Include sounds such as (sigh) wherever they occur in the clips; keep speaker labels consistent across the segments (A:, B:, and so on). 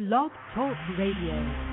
A: Blog Talk Radio.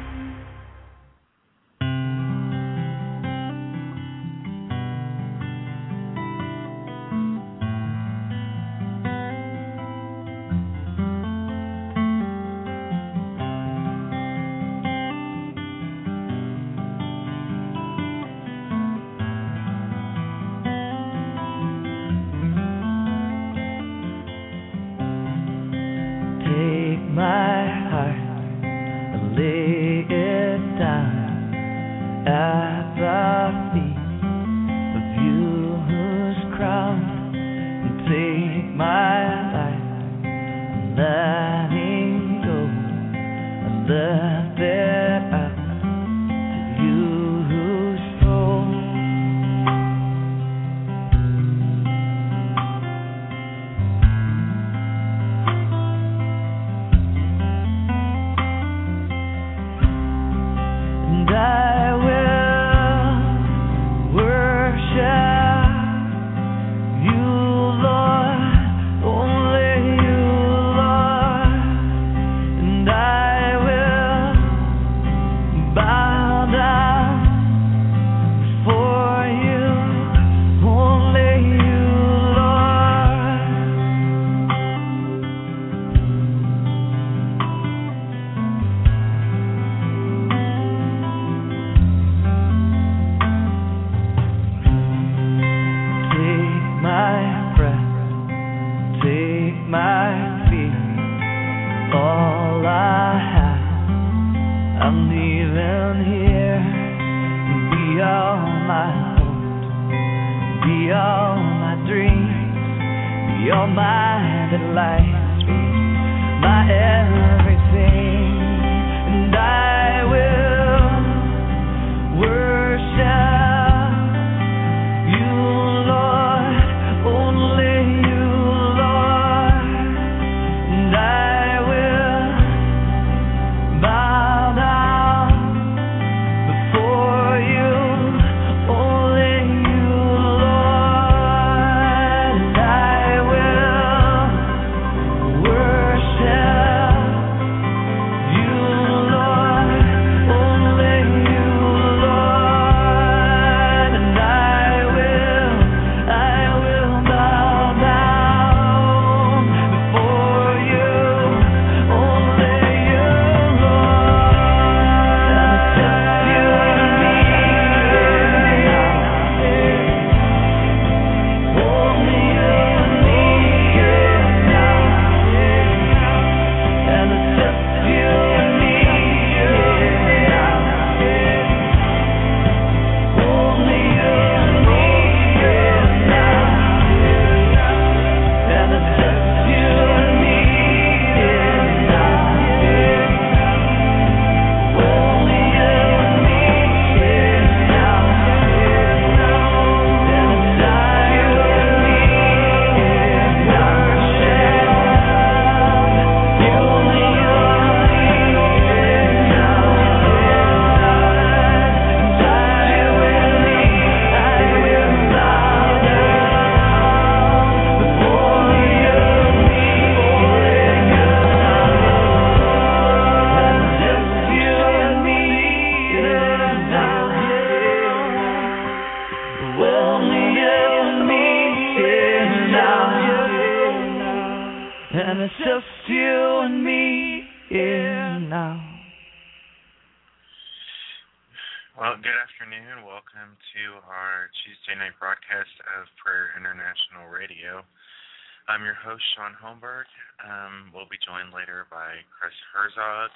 B: I'm
C: your host, Shaun Holmberg. Um, we'll be joined later by Chris Herzog.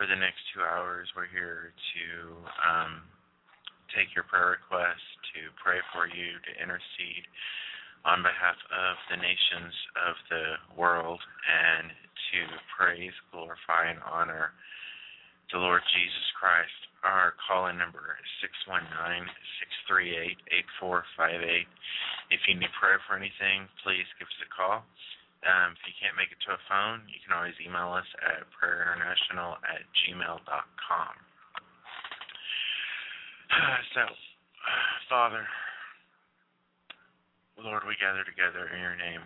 C: For the next two hours, we're here to um, take your prayer requests, to pray for you, to intercede on behalf of the nations of the world, and to praise, glorify, and honor the Lord Jesus Christ. Our call-in number is 619-638-8458. If you need prayer for anything, please give us a call. Um, if you can't make it to a phone, you can always email us at prayerinternational at gmail.com. (sighs) So, Father, Lord, we gather together in your name.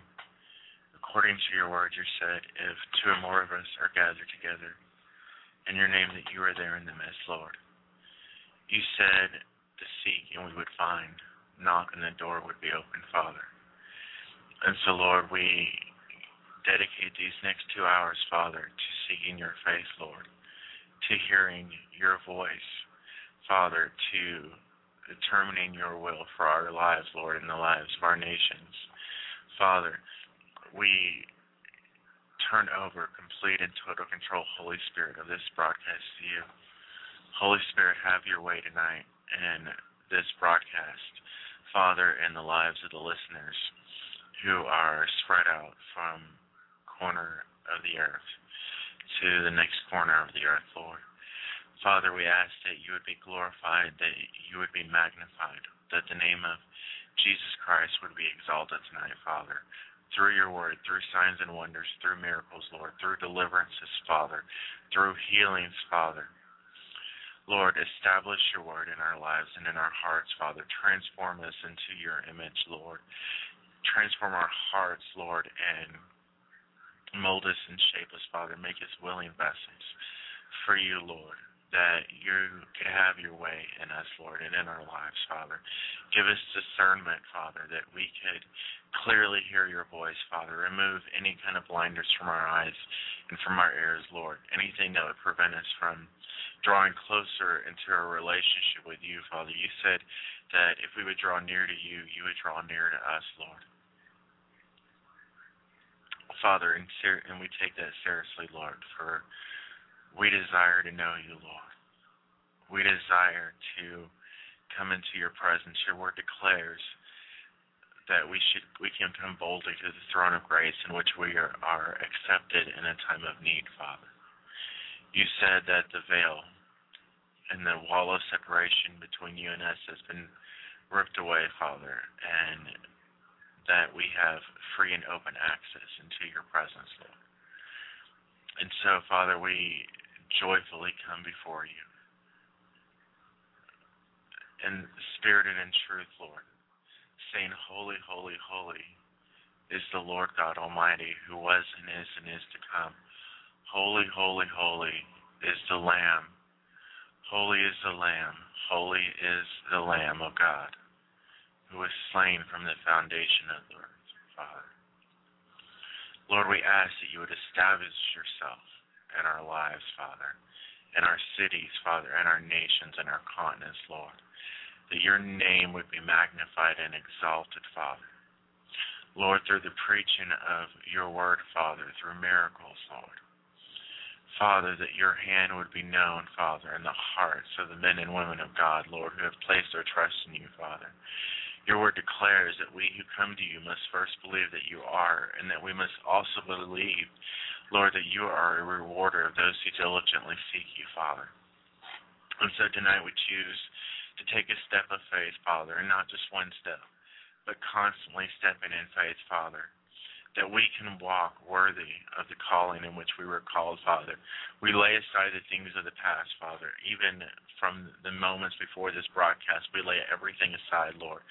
C: According to your word, you said, if two or more of us are gathered together in your name that you are there in the midst, Lord. You said to seek and we would find, knock and the door would be open, Father. And so, Lord, we dedicate these next two hours, Father, to seeking your face, Lord, to hearing your voice, Father, to determining your will for our lives, Lord, and the lives of our nations. Father, we turn over complete and total control, Holy Spirit, of this broadcast to you. Holy Spirit, have your way tonight in this broadcast, Father, in the lives of the listeners who are spread out from corner of the earth to the next corner of the earth, Lord. Father, we ask that you would be glorified, that you would be magnified, that the name of Jesus Christ would be exalted tonight, Father, through your word, through signs and wonders, through miracles, Lord, through deliverances, Father, through healings, Father. Lord, establish your word in our lives and in our hearts, Father. Transform us into your image, Lord. Transform our hearts, Lord, and mold us and shape us, Father. Make us willing vessels for you, Lord that you could have your way in us, Lord, and in our lives, Father. Give us discernment, Father, that we could clearly hear your voice, Father. Remove any kind of blinders from our eyes and from our ears, Lord. Anything that would prevent us from drawing closer into a relationship with you, Father. You said that if we would draw near to you, you would draw near to us, Lord. Father, and, ser- and we take that seriously, Lord, for we desire to know you, Lord. We desire to come into your presence. Your word declares that we should we can come boldly to the throne of grace in which we are, are accepted in a time of need, Father. You said that the veil and the wall of separation between you and us has been ripped away, Father, and that we have free and open access into your presence, Lord. And so, Father, we joyfully come before you. In spirit and in truth, Lord, saying, Holy, holy, holy is the Lord God Almighty, who was and is and is to come. Holy, holy, holy is the Lamb. Holy is the Lamb. Holy is the Lamb of God, who was slain from the foundation of the earth. Lord, we ask that you would establish yourself in our lives, Father, in our cities, Father, in our nations, in our continents, Lord. That your name would be magnified and exalted, Father. Lord, through the preaching of your word, Father, through miracles, Lord. Father, that your hand would be known, Father, in the hearts of the men and women of God, Lord, who have placed their trust in you, Father. Your word declares that we who come to you must first believe that you are, and that we must also believe, Lord, that you are a rewarder of those who diligently seek you, Father. And so tonight we choose to take a step of faith, Father, and not just one step, but constantly stepping in faith, Father, that we can walk worthy of the calling in which we were called, Father. We lay aside the things of the past, Father. Even from the moments before this broadcast, we lay everything aside, Lord.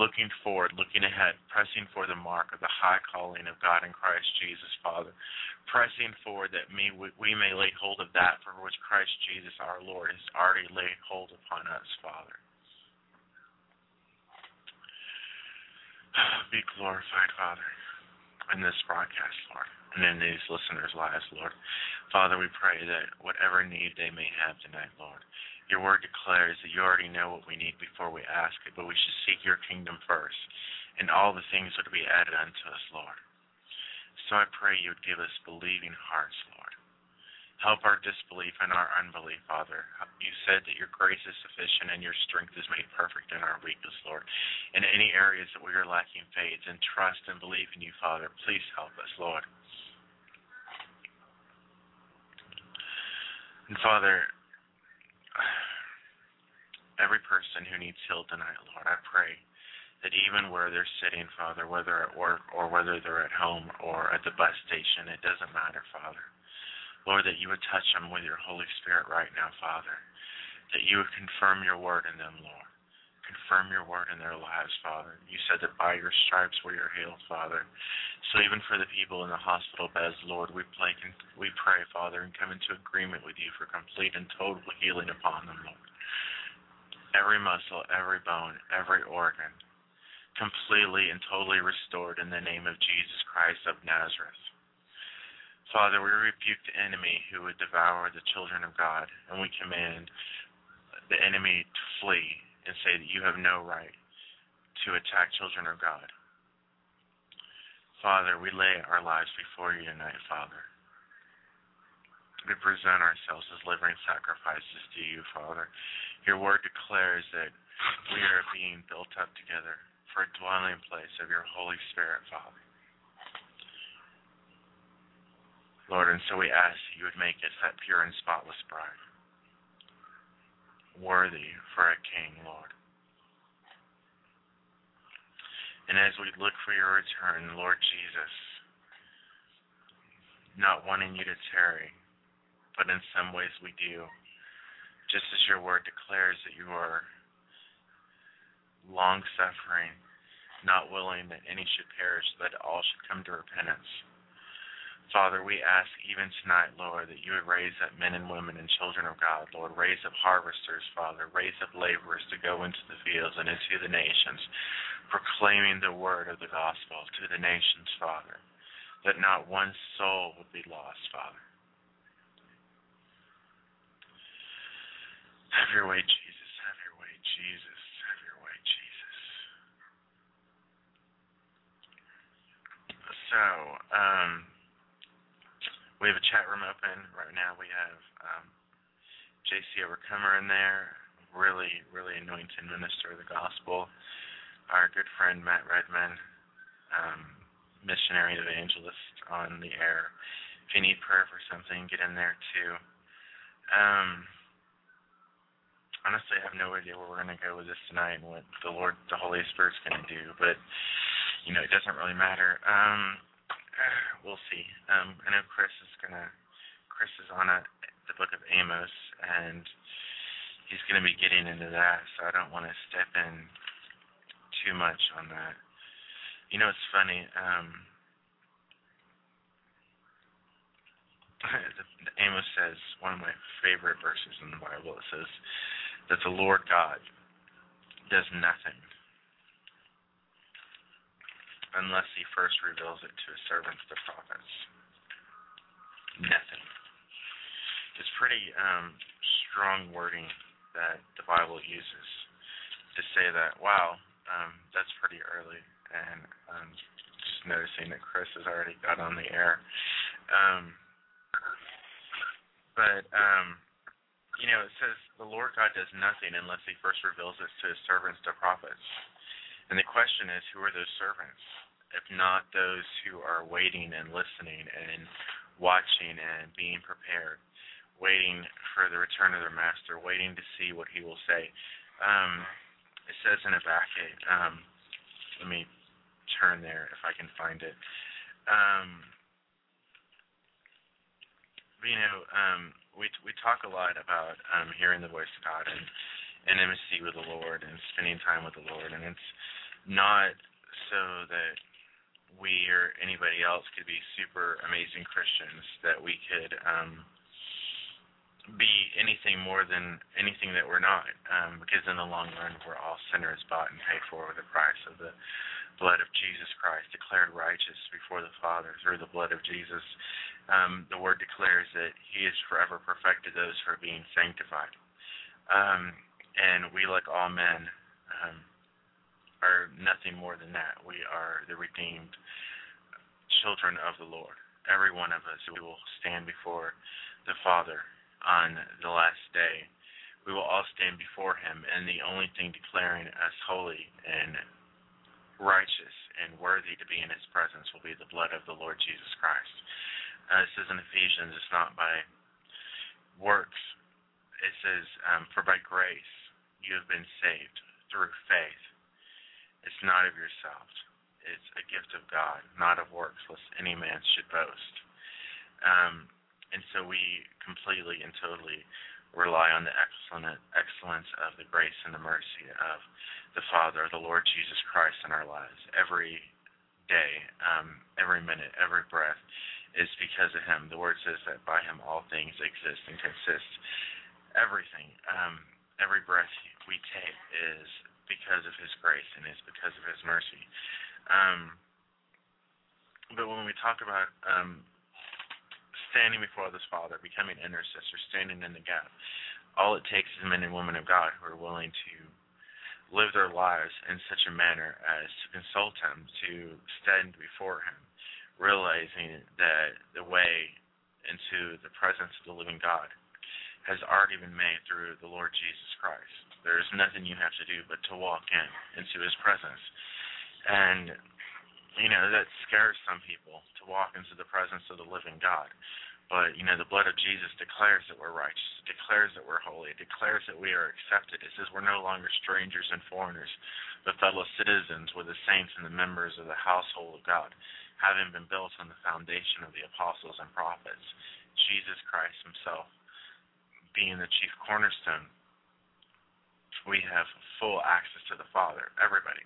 C: Looking forward, looking ahead, pressing for the mark of the high calling of God in Christ Jesus, Father. Pressing forward that we may lay hold of that for which Christ Jesus our Lord has already laid hold upon us, Father. (sighs) Be glorified, Father in this broadcast, Lord, and in these listeners' lives, Lord. Father, we pray that whatever need they may have tonight, Lord, your word declares that you already know what we need before we ask it, but we should seek your kingdom first, and all the things will be added unto us, Lord. So I pray you would give us believing hearts, Lord. Help our disbelief and our unbelief, Father. You said that your grace is sufficient and your strength is made perfect in our weakness, Lord. In any areas that we are lacking faith and trust and belief in you, Father, please help us, Lord. And Father, every person who needs healed tonight, Lord, I pray that even where they're sitting, Father, whether at work or whether they're at home or at the bus station, it doesn't matter, Father. Lord, that you would touch them with your Holy Spirit right now, Father. That you would confirm your word in them, Lord. confirm your word in their lives, Father. You said that by your stripes we are healed, Father. So even for the people in the hospital beds, Lord, we pray, we pray, Father, and come into agreement with you for complete and total healing upon them, Lord. Every muscle, every bone, every organ, completely and totally restored in the name of Jesus Christ of Nazareth. Father, we rebuke the enemy who would devour the children of God, and we command the enemy to flee and say that you have no right to attack children of God. Father, we lay our lives before you tonight, Father. We present ourselves as living sacrifices to you, Father. Your word declares that we are being built up together for a dwelling place of your Holy Spirit, Father. Lord, and so we ask that you would make us that pure and spotless bride, worthy for a king, Lord. And as we look for your return, Lord Jesus, not wanting you to tarry, but in some ways we do, just as your word declares that you are long suffering, not willing that any should perish, but all should come to repentance. Father, we ask even tonight, Lord, that you would raise up men and women and children of God, Lord. Raise up harvesters, Father. Raise up laborers to go into the fields and into the nations, proclaiming the word of the gospel to the nations, Father, that not one soul would be lost, Father. Have your way, Jesus. Have your way, Jesus. Have your way, Jesus. So, um, we have a chat room open right now. We have um, JC Overcomer in there, really, really anointed minister of the gospel. Our good friend Matt Redman, um, missionary evangelist on the air. If you need prayer for something, get in there too. Um, honestly, I have no idea where we're going to go with this tonight and what the Lord, the Holy Spirit's going to do, but you know, it doesn't really matter. Um, (sighs) we'll see. Um, I know Chris is gonna. Chris is on a, the book of Amos, and he's gonna be getting into that. So I don't want to step in too much on that. You know, it's funny. Um, (laughs) the, the Amos says one of my favorite verses in the Bible. It says that the Lord God does nothing unless he first reveals it to his servants, the prophets. Nothing. It's pretty um, strong wording that the Bible uses to say that, wow, um, that's pretty early. And um, just noticing that Chris has already got on the air. Um, but, um, you know, it says the Lord God does nothing unless he first reveals it to his servants, the prophets. And the question is, who are those servants? If not those who are waiting and listening and watching and being prepared, waiting for the return of their master, waiting to see what he will say. Um, it says in Habakkuk, um, let me turn there if I can find it. Um, you know, um, we we talk a lot about um, hearing the voice of God and intimacy with the Lord and spending time with the Lord, and it's not so that we or anybody else could be super amazing Christians that we could um, be anything more than anything that we're not, um, because in the long run we're all sinners bought and paid for with the price of the blood of Jesus Christ, declared righteous before the Father through the blood of Jesus. Um, the Word declares that He is forever perfected those who are being sanctified. Um, and we, like all men, um, are nothing more than that. We are the redeemed children of the Lord. Every one of us we will stand before the Father on the last day. We will all stand before Him, and the only thing declaring us holy and righteous and worthy to be in His presence will be the blood of the Lord Jesus Christ. Uh, it says in Ephesians, it's not by works. It says, um, for by grace you have been saved through faith it's not of yourselves. It's a gift of God, not of works, lest any man should boast. Um, and so we completely and totally rely on the excellence of the grace and the mercy of the Father, the Lord Jesus Christ in our lives every day, um, every minute, every breath is because of him. The word says that by him all things exist and consist. Everything, um, every breath we take is because of his grace and is because of his mercy. Um, but when we talk about um, standing before this Father, becoming intercessor, standing in the gap, all it takes is men and women of God who are willing to live their lives in such a manner as to consult Him, to stand before Him, realizing that the way into the presence of the living God has already been made through the Lord Jesus Christ. There is nothing you have to do but to walk in into His presence. And you know, that scares some people to walk into the presence of the living God. But, you know, the blood of Jesus declares that we're righteous, it declares that we're holy, it declares that we are accepted. It says we're no longer strangers and foreigners, but fellow citizens with the saints and the members of the household of God, having been built on the foundation of the apostles and prophets, Jesus Christ himself being the chief cornerstone. We have full access to the Father, everybody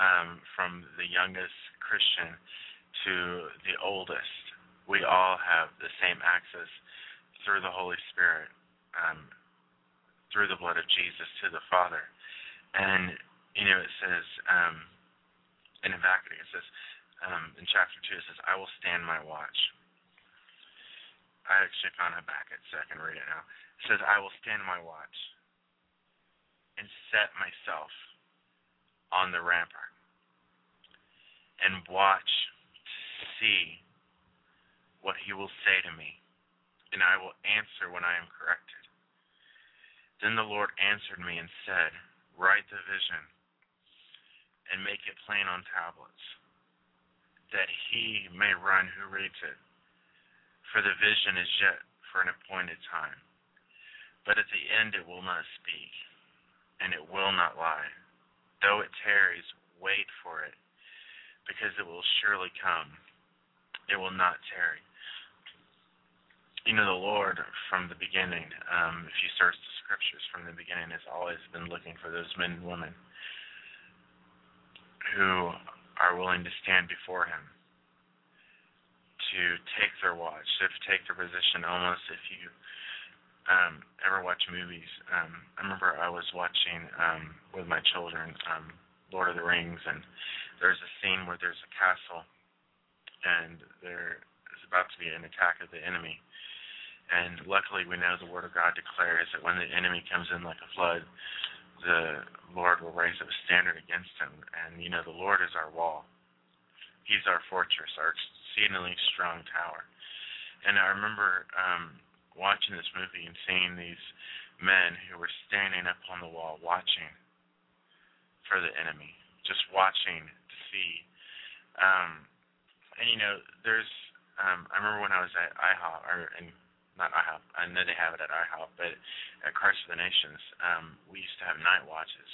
C: um, from the youngest Christian to the oldest. We all have the same access through the Holy Spirit, um, through the blood of Jesus to the Father. And, you know, it says um, in Habakkuk, it says, um, in chapter 2, it says, I will stand my watch. I actually found Habakkuk, so I can read it now. It says, I will stand my watch and set myself on the rampart and watch to see what he will say to me, and I will answer when I am corrected. Then the Lord answered me and said, Write the vision and make it plain on tablets, that he may run who reads it. For the vision is yet for an appointed time. But at the end it will not speak, and it will not lie. Though it tarries, wait for it, because it will surely come. It will not tarry. You know, the Lord from the beginning, um, if you search the scriptures from the beginning, has always been looking for those men and women who are willing to stand before Him, to take their watch, to take their position almost if you um, ever watch movies. Um, I remember I was watching um, with my children um, Lord of the Rings, and there's a scene where there's a castle, and there is about to be an attack of the enemy. And luckily, we know the Word of God declares that when the enemy comes in like a flood, the Lord will raise up a standard against him. And you know, the Lord is our wall. He's our fortress, our exceedingly strong tower. And I remember um, watching this movie and seeing these men who were standing up on the wall watching for the enemy, just watching to see. Um, and you know, there's. Um, I remember when I was at IHOP, or and not IHOP. I know they have it at IHOP, but at Christ for the Nations, um, we used to have night watches.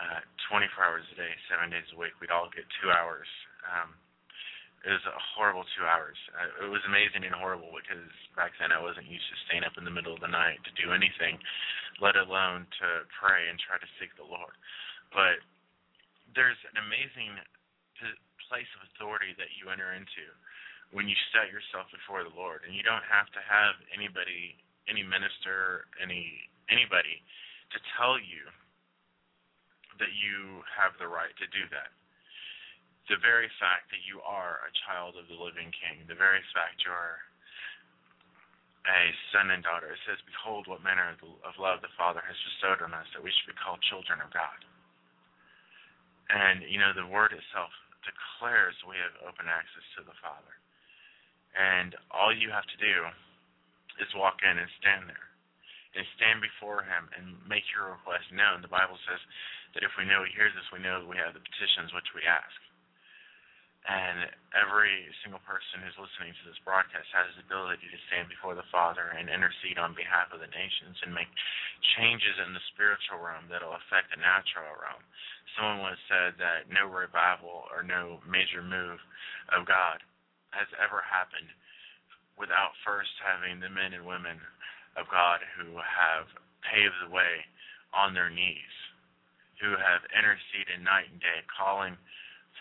C: Uh, 24 hours a day, seven days a week. We'd all get two hours. Um, it was a horrible two hours. It was amazing and horrible because back then I wasn't used to staying up in the middle of the night to do anything, let alone to pray and try to seek the Lord. But there's an amazing place of authority that you enter into when you set yourself before the Lord, and you don't have to have anybody, any minister, any anybody, to tell you that you have the right to do that. The very fact that you are a child of the living King, the very fact you are a son and daughter, it says, "Behold, what manner of love the Father has bestowed on us, that we should be called children of God." And you know, the Word itself declares we have open access to the Father. And all you have to do is walk in and stand there. And stand before him and make your request known. The Bible says that if we know he hears us, we know that we have the petitions which we ask. And every single person who's listening to this broadcast has the ability to stand before the Father and intercede on behalf of the nations and make changes in the spiritual realm that'll affect the natural realm. Someone once said that no revival or no major move of God has ever happened without first having the men and women of God who have paved the way on their knees, who have interceded night and day, calling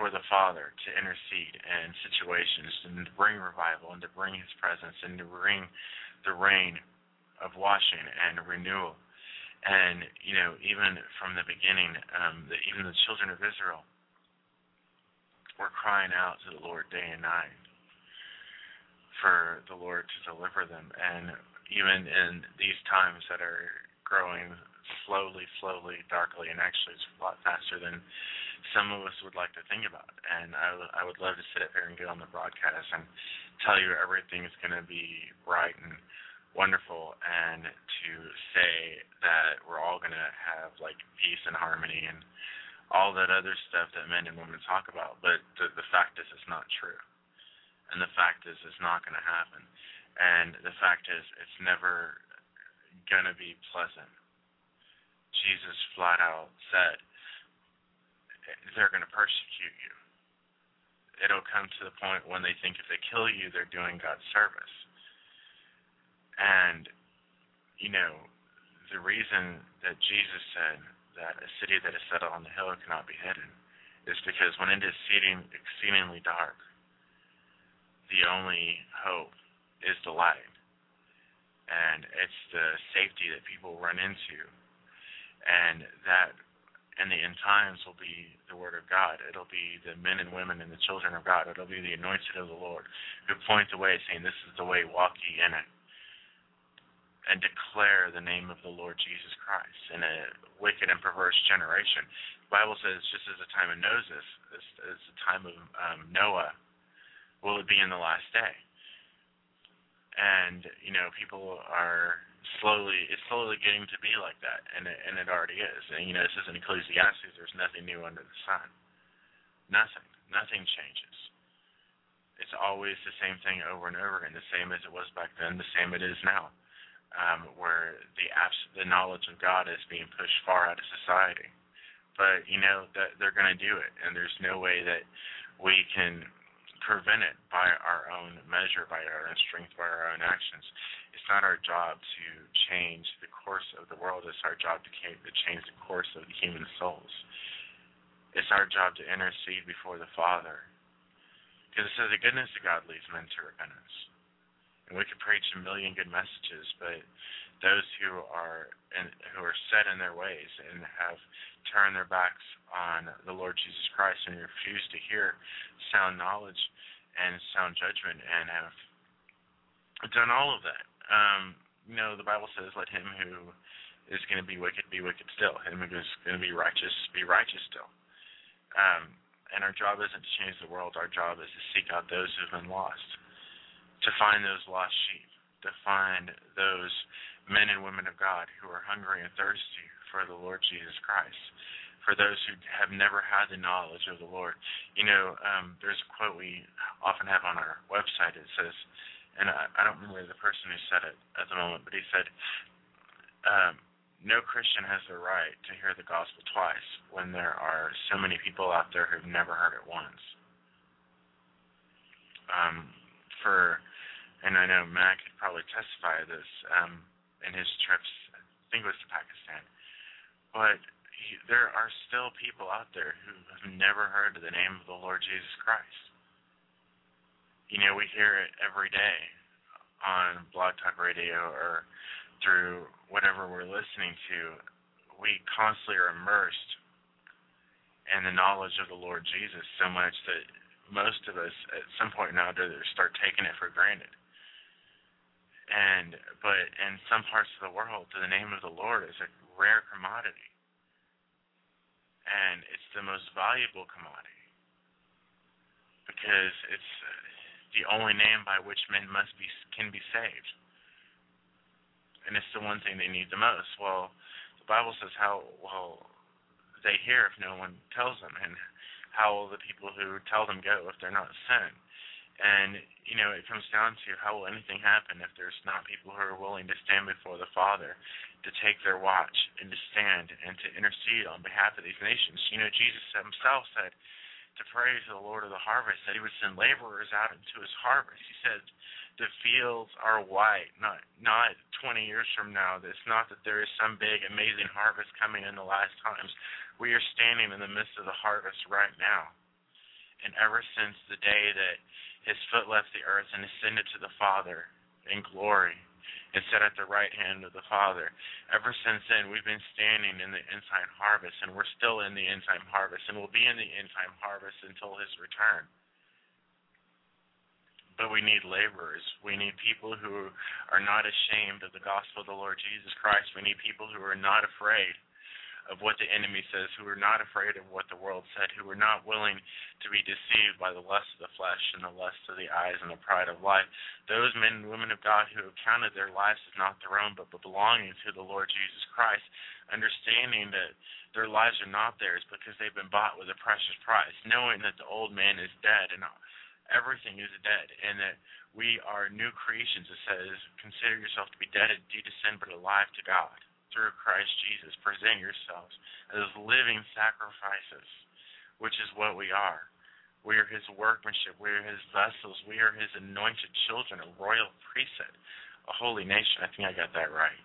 C: for the Father to intercede in situations and to bring revival and to bring His presence and to bring the rain of washing and renewal. And you know, even from the beginning, um, the, even the children of Israel were crying out to the Lord day and night for the Lord to deliver them. And even in these times that are growing slowly, slowly, darkly, and actually it's a lot faster than some of us would like to think about. And I, I would love to sit up here and get on the broadcast and tell you everything's going to be bright and wonderful and to say that we're all going to have like peace and harmony and all that other stuff that men and women talk about. But the, the fact is, it's not true. And the fact is, it's not going to happen. And the fact is, it's never going to be pleasant. Jesus flat out said, they're going to persecute you. It'll come to the point when they think if they kill you, they're doing God's service. And, you know, the reason that Jesus said that a city that is set on the hill cannot be hidden is because when it is exceeding, exceedingly dark, the only hope is the light. And it's the safety that people run into. And that in the end times will be the Word of God. It'll be the men and women and the children of God. It'll be the anointed of the Lord who point the way, saying, This is the way, walk ye in it and declare the name of the Lord Jesus Christ in a wicked and perverse generation. The Bible says, just as the time of Moses, as, as the time of um, Noah, will it be in the last day? And you know, people are slowly, it's slowly getting to be like that, and it, and it already is. And you know, this is in Ecclesiastes. There's nothing new under the sun. Nothing. Nothing changes. It's always the same thing over and over again. The same as it was back then. The same it is now um, where the abs- the knowledge of God is being pushed far out of society. But you know that they're going to do it, and there's no way that we can prevent it by our own measure, by our own strength, by our own actions. It's not our job to change the course of the world. It's our job to, change the course of the human souls. It's our job to intercede before the Father. Because it says the goodness of God leads men to repentance. And we could preach a million good messages, but those who are in, who are set in their ways and have turned their backs on the Lord Jesus Christ and refuse to hear sound knowledge and sound judgment and have done all of that. Um, you know, the Bible says, "Let him who is going to be wicked be wicked still; him who is going to be righteous be righteous still." Um, and our job isn't to change the world. Our job is to seek out those who've been lost to find those lost sheep, to find those men and women of God who are hungry and thirsty for the Lord Jesus Christ, for those who have never had the knowledge of the Lord. You know, um, there's a quote we often have on our website. It says, and I, I don't remember the person who said it at the moment, but he said, um, no Christian has the right to hear the gospel twice when there are so many people out there who've never heard it once. Um, for and I know Matt could probably testify to this um, in his trips. I think it was to Pakistan, but he, there are still people out there who have never heard the name of the Lord Jesus Christ. You know, we hear it every day on Blog Talk Radio or through whatever we're listening to. We constantly are immersed in the knowledge of the Lord Jesus so much that most of us at some point now start taking it for granted and but in some parts of the world, the name of the Lord is a rare commodity, and it's the most valuable commodity because it's the only name by which men must be can be saved, and it's the one thing they need the most. Well, the Bible says how well they hear if no one tells them, and how will the people who tell them go if they're not sent? And, you know, it comes down to how will anything happen if there's not people who are willing to stand before the Father, to take their watch and to stand and to intercede on behalf of these nations. You know, Jesus himself said to pray to the Lord of the harvest that he would send laborers out into his harvest. He said the fields are white, not not 20 years from now. It's not that there is some big amazing harvest coming in the last times. We are standing in the midst of the harvest right now. And ever since the day that his foot left the earth and ascended to the Father in glory and sat at the right hand of the Father, ever since then we've been standing in the end time harvest and we're still in the end time harvest and we'll be in the end time harvest until his return. But we need laborers. We need people who are not ashamed of the gospel of the Lord Jesus Christ. We need people who are not afraid of what the enemy says, who are not afraid of what the world said, who are not willing to be deceived by the lust of the flesh and the lust of the eyes and the pride of life. Those men and women of God who have counted their lives as not their own, but belonging to the Lord Jesus Christ, understanding that their lives are not theirs because they've been bought with a precious price, knowing that the old man is dead and everything is dead, and that we are new creations. It says, consider yourself to be dead indeed to sin, but alive to God through Christ Jesus. Present yourselves as living sacrifices, which is what we are. We are his workmanship. We are his vessels. We are his anointed children, a royal priesthood, a holy nation. I think I got that right.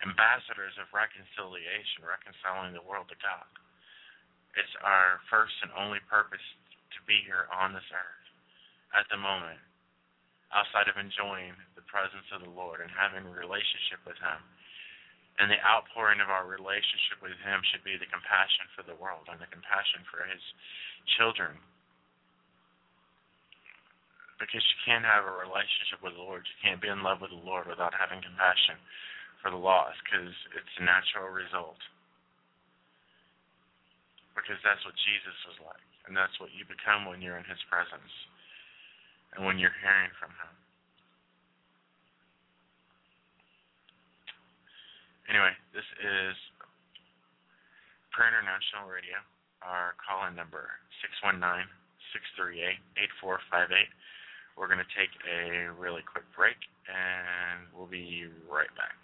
C: Ambassadors of reconciliation, reconciling the world to God. It's our first and only purpose to be here on this earth at the moment outside of enjoying the presence of the Lord and having a relationship with Him. And the outpouring of our relationship with Him should be the compassion for the world and the compassion for His children. Because you can't have a relationship with the Lord, you can't be in love with the Lord without having compassion for the lost, because it's a natural result. Because that's what Jesus was like, and that's what you become when you're in His presence and when you're hearing from Him. Anyway, this is Prayer International Radio. Our call in number 619 638 8458. We're going to take a really quick break and we'll be right back.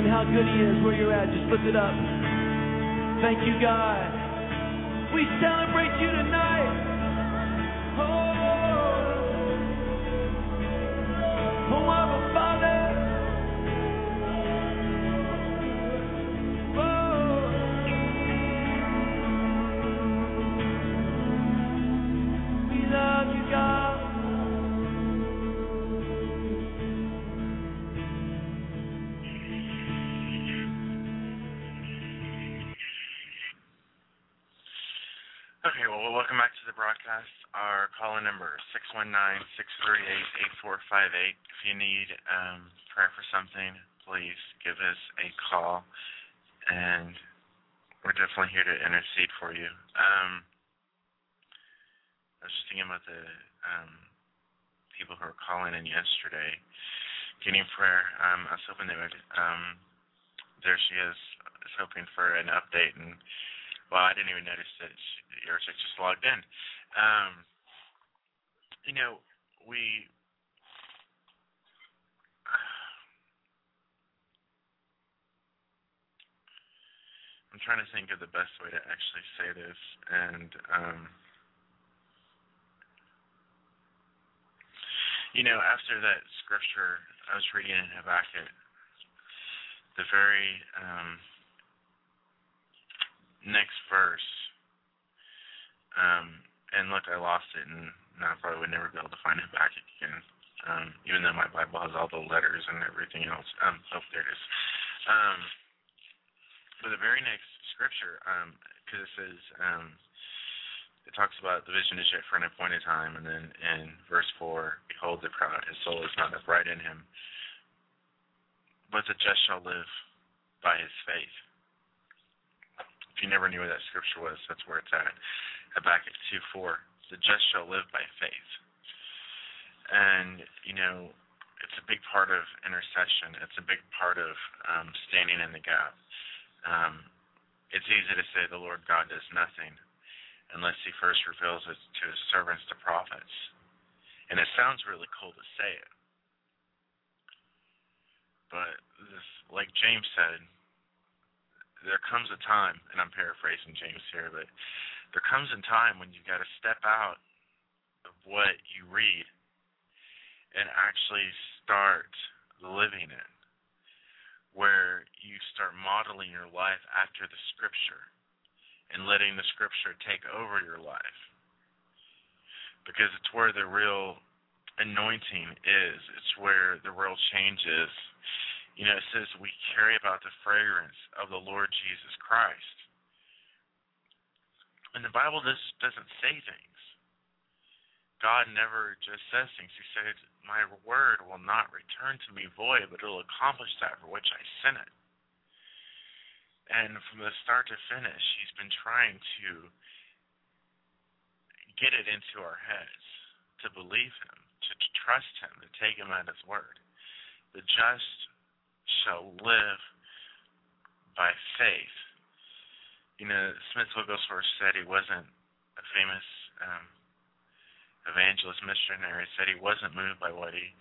A: Telling how good He is where you're at. Just lift it up. Thank you, God. We celebrate you tonight.
C: 619-638-8458. If you need um, prayer for something, please give us a call, and we're definitely here to intercede for you. Um, I was just thinking about the um, people who were calling in yesterday, getting prayer. Um, I was hoping they would. Um, there she is, is hoping for an update, and well, I didn't even notice that she, yours just logged in. Um, you know, we I'm trying to think of the best way to actually say this, and um, you know, after that scripture I was reading in Habakkuk, the very um, next verse, um, and look, I lost it, and I probably would never be able to find it back again. Um, even though my Bible has all the letters and everything else. Um, oh, there it is. Um, but the very next scripture, because um, it says, um, it talks about the vision is yet for an appointed time, and then in verse four, behold the proud, his soul is not upright in him, but the just shall live by his faith. If you never knew where that scripture was, that's where it's at. Habakkuk two four, the just shall live by faith. And you know, it's a big part of intercession. It's a big part of um, standing in the gap. Um, it's easy to say the Lord God does nothing unless He first reveals it to His servants, the prophets. And it sounds really cool to say it. But this, like James said, there comes a time, and I'm paraphrasing James here, but there comes a time when you've got to step out of what you read and actually start living it, where you start modeling your life after the Scripture and letting the Scripture take over your life. Because it's where the real anointing is, it's where the real change is. You know, it says we carry about the fragrance of the Lord Jesus Christ. And the Bible just doesn't say things. God never just says things. He said, My word will not return to me void, but it will accomplish that for which I sent it. And from the start to finish, He's been trying to get it into our heads to believe Him, to, trust Him, to take Him at His word. The just shall live by faith. You know, Smith Wigglesworth said he wasn't a famous um, evangelist missionary said he wasn't moved by what he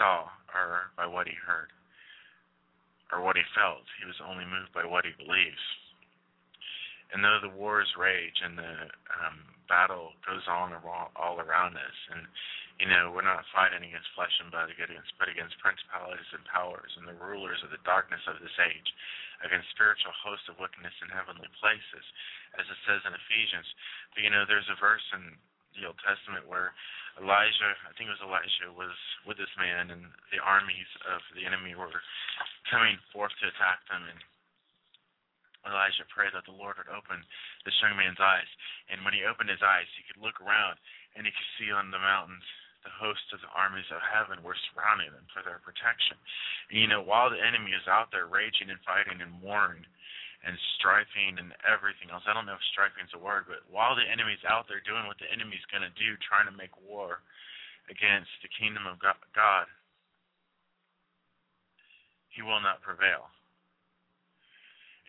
C: saw or by what he heard or what he felt. He was only moved by what he believes. And though the wars rage and the um, battle goes on all around us, and you know we're not fighting against flesh and blood, against but against principalities and powers and the rulers of the darkness of this age, against spiritual hosts of wickedness in heavenly places, as it says in Ephesians. But you know, there's a verse in the Old Testament where Elijah, I think it was Elijah, was with this man, and the armies of the enemy were coming forth to attack them. And Elijah prayed that the Lord would open this young man's eyes. And when he opened his eyes, he could look around and he could see on the mountains the host of the armies of heaven were surrounding them for their protection. And you know, while the enemy is out there raging and fighting and warring, and striping and everything else. I don't know if striping is a word, but while the enemy's out there doing what the enemy's going to do, trying to make war against the kingdom of God, he will not prevail.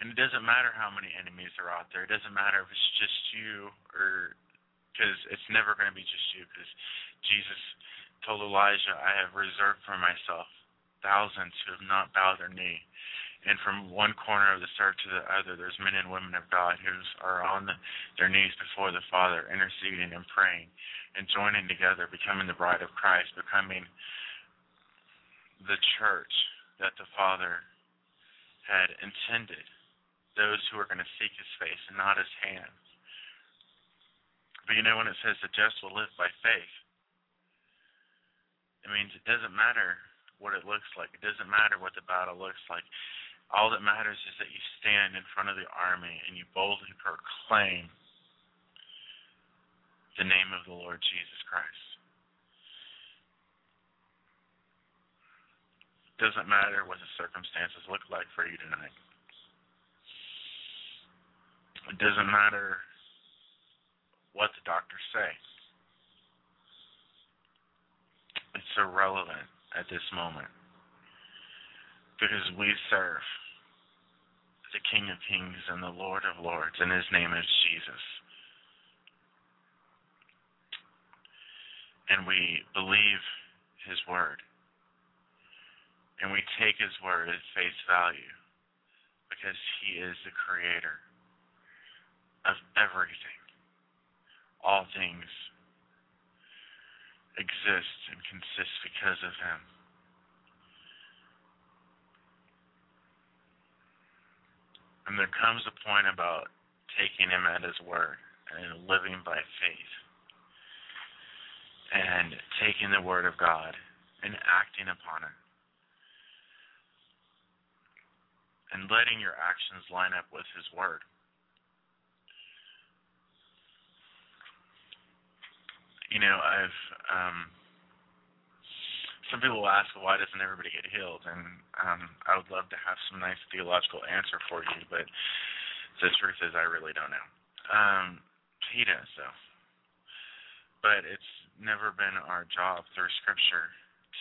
C: And it doesn't matter how many enemies are out there. It doesn't matter if it's just you or because it's never going to be just you because Jesus told Elijah, I have reserved for myself thousands who have not bowed their knee and from one corner of the earth to the other, there's men and women of God who are on the, their knees before the Father, interceding and praying and joining together, becoming the bride of Christ, becoming the church that the Father had intended, those who are going to seek his face and not his hands. But you know, when it says the just will live by faith, it means it doesn't matter what it looks like. It doesn't matter what the battle looks like. All that matters is that you stand in front of the army and you boldly proclaim the name of the Lord Jesus Christ. It doesn't matter what the circumstances look like for you tonight. It doesn't matter what the doctors say. It's irrelevant at this moment because we serve the King of Kings and the Lord of Lords, and his name is Jesus. And we believe his word. And we take his word at face value because He is the creator of everything. All things exist and consist because of Him. And there comes a point about taking Him at His word and living by faith and taking the word of God and acting upon it. And letting your actions line up with His word. You know, I've um, some people ask, why doesn't everybody get healed? And um, I would love to have some nice theological answer for you, but the truth is, I really don't know. Um, he does, though. But it's never been our job through Scripture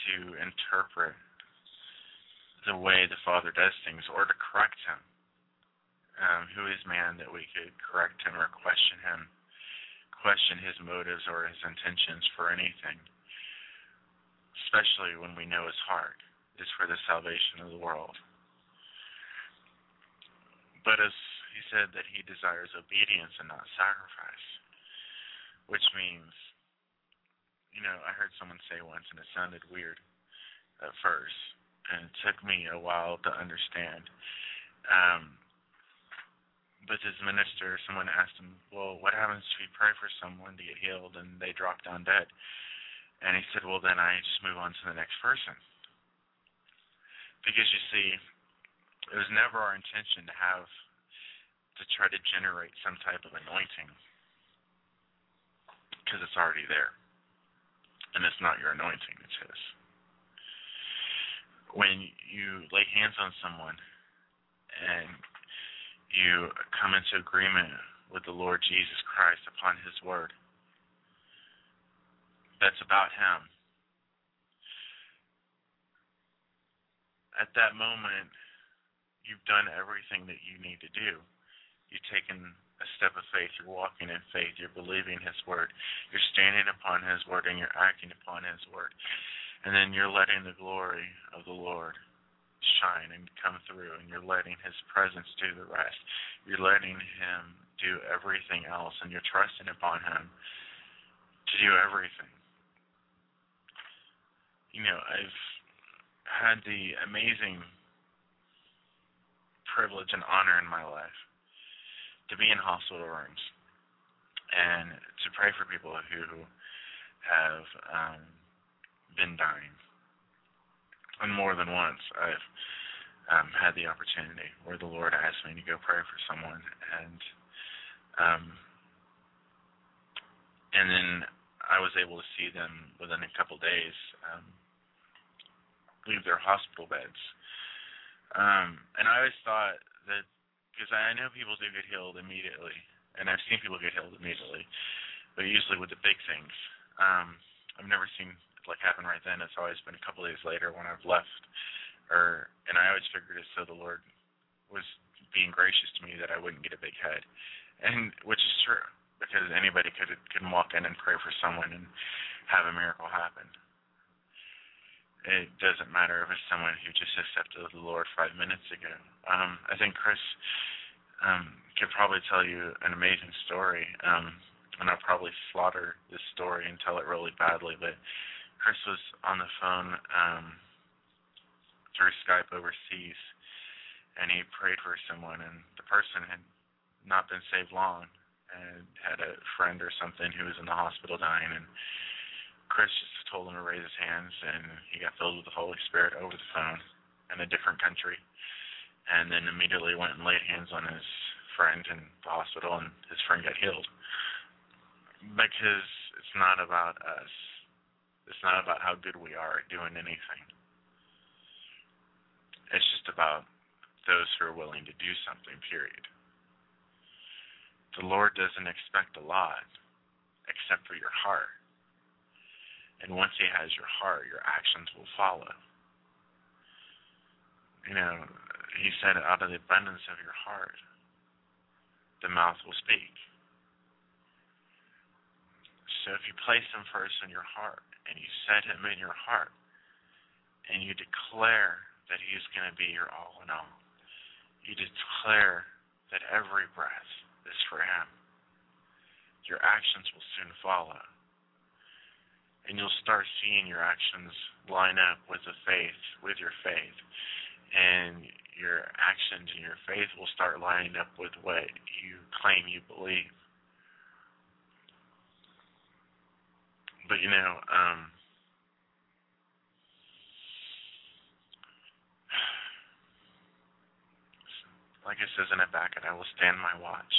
C: to interpret the way the Father does things or to correct him. Um, who is man that we could correct him or question him, question his motives or his intentions for anything? especially when we know his heart is for the salvation of the world. But as he said that he desires obedience and not sacrifice, which means, you know, I heard someone say once, and it sounded weird at first, and it took me a while to understand. Um, but his minister, someone asked him, "Well, what happens if you pray for someone to get healed and they drop down dead?" And he said, Well, then I just move on to the next person. Because you see, it was never our intention to have to try to generate some type of anointing because it's already there. And it's not your anointing, it's His. When you lay hands on someone and you come into agreement with the Lord Jesus Christ upon His word, that's about Him. At that moment, you've done everything that you need to do. You've taken a step of faith. You're walking in faith. You're believing His word. You're standing upon His word and you're acting upon His word. And then you're letting the glory of the Lord shine and come through, and you're letting His presence do the rest. You're letting Him do everything else, and you're trusting upon Him to do everything you know, I've had the amazing privilege and honor in my life to be in hospital rooms and to pray for people who have um, been dying. And more than once, I've um, had the opportunity where the Lord asked me to go pray for someone, and um, and then I was able to see them within a couple days. Um, leave their hospital beds. Um, and I always thought that because I know people do get healed immediately, and I've seen people get healed immediately, but usually with the big things. Um, I've never seen like happen right then. It's always been a couple days later when I've left, or and I always figured it so the Lord was being gracious to me that I wouldn't get a big head, and which is true because anybody could could walk in and pray for someone and have a miracle happen. It doesn't matter if it's someone who just accepted the Lord five minutes ago. Um, I think Chris um, could probably tell you an amazing story, um, and I'll probably slaughter this story and tell it really badly. But Chris was on the phone um, through Skype overseas, and he prayed for someone, and the person had not been saved long, and had a friend or something who was in the hospital dying, and Chris just told him to raise his hands, and he got filled with the Holy Spirit over the phone in a different country, and then immediately went and laid hands on his friend in the hospital, and his friend got healed. Because it's not about us. It's not about how good we are at doing anything. It's just about those who are willing to do something, period. The Lord doesn't expect a lot except for your heart. And once He has your heart, your actions will follow. You know, He said, out of the abundance of your heart, the mouth will speak. So if you place Him first in your heart, and you set Him in your heart, and you declare that He is going to be your all in all, you declare that every breath is for Him, your actions will soon follow. And you'll start seeing your actions line up with the faith, with your faith. And your actions and your faith will start lining up with what you claim you believe. But you know, um, like it says in Habakkuk, I will stand my watch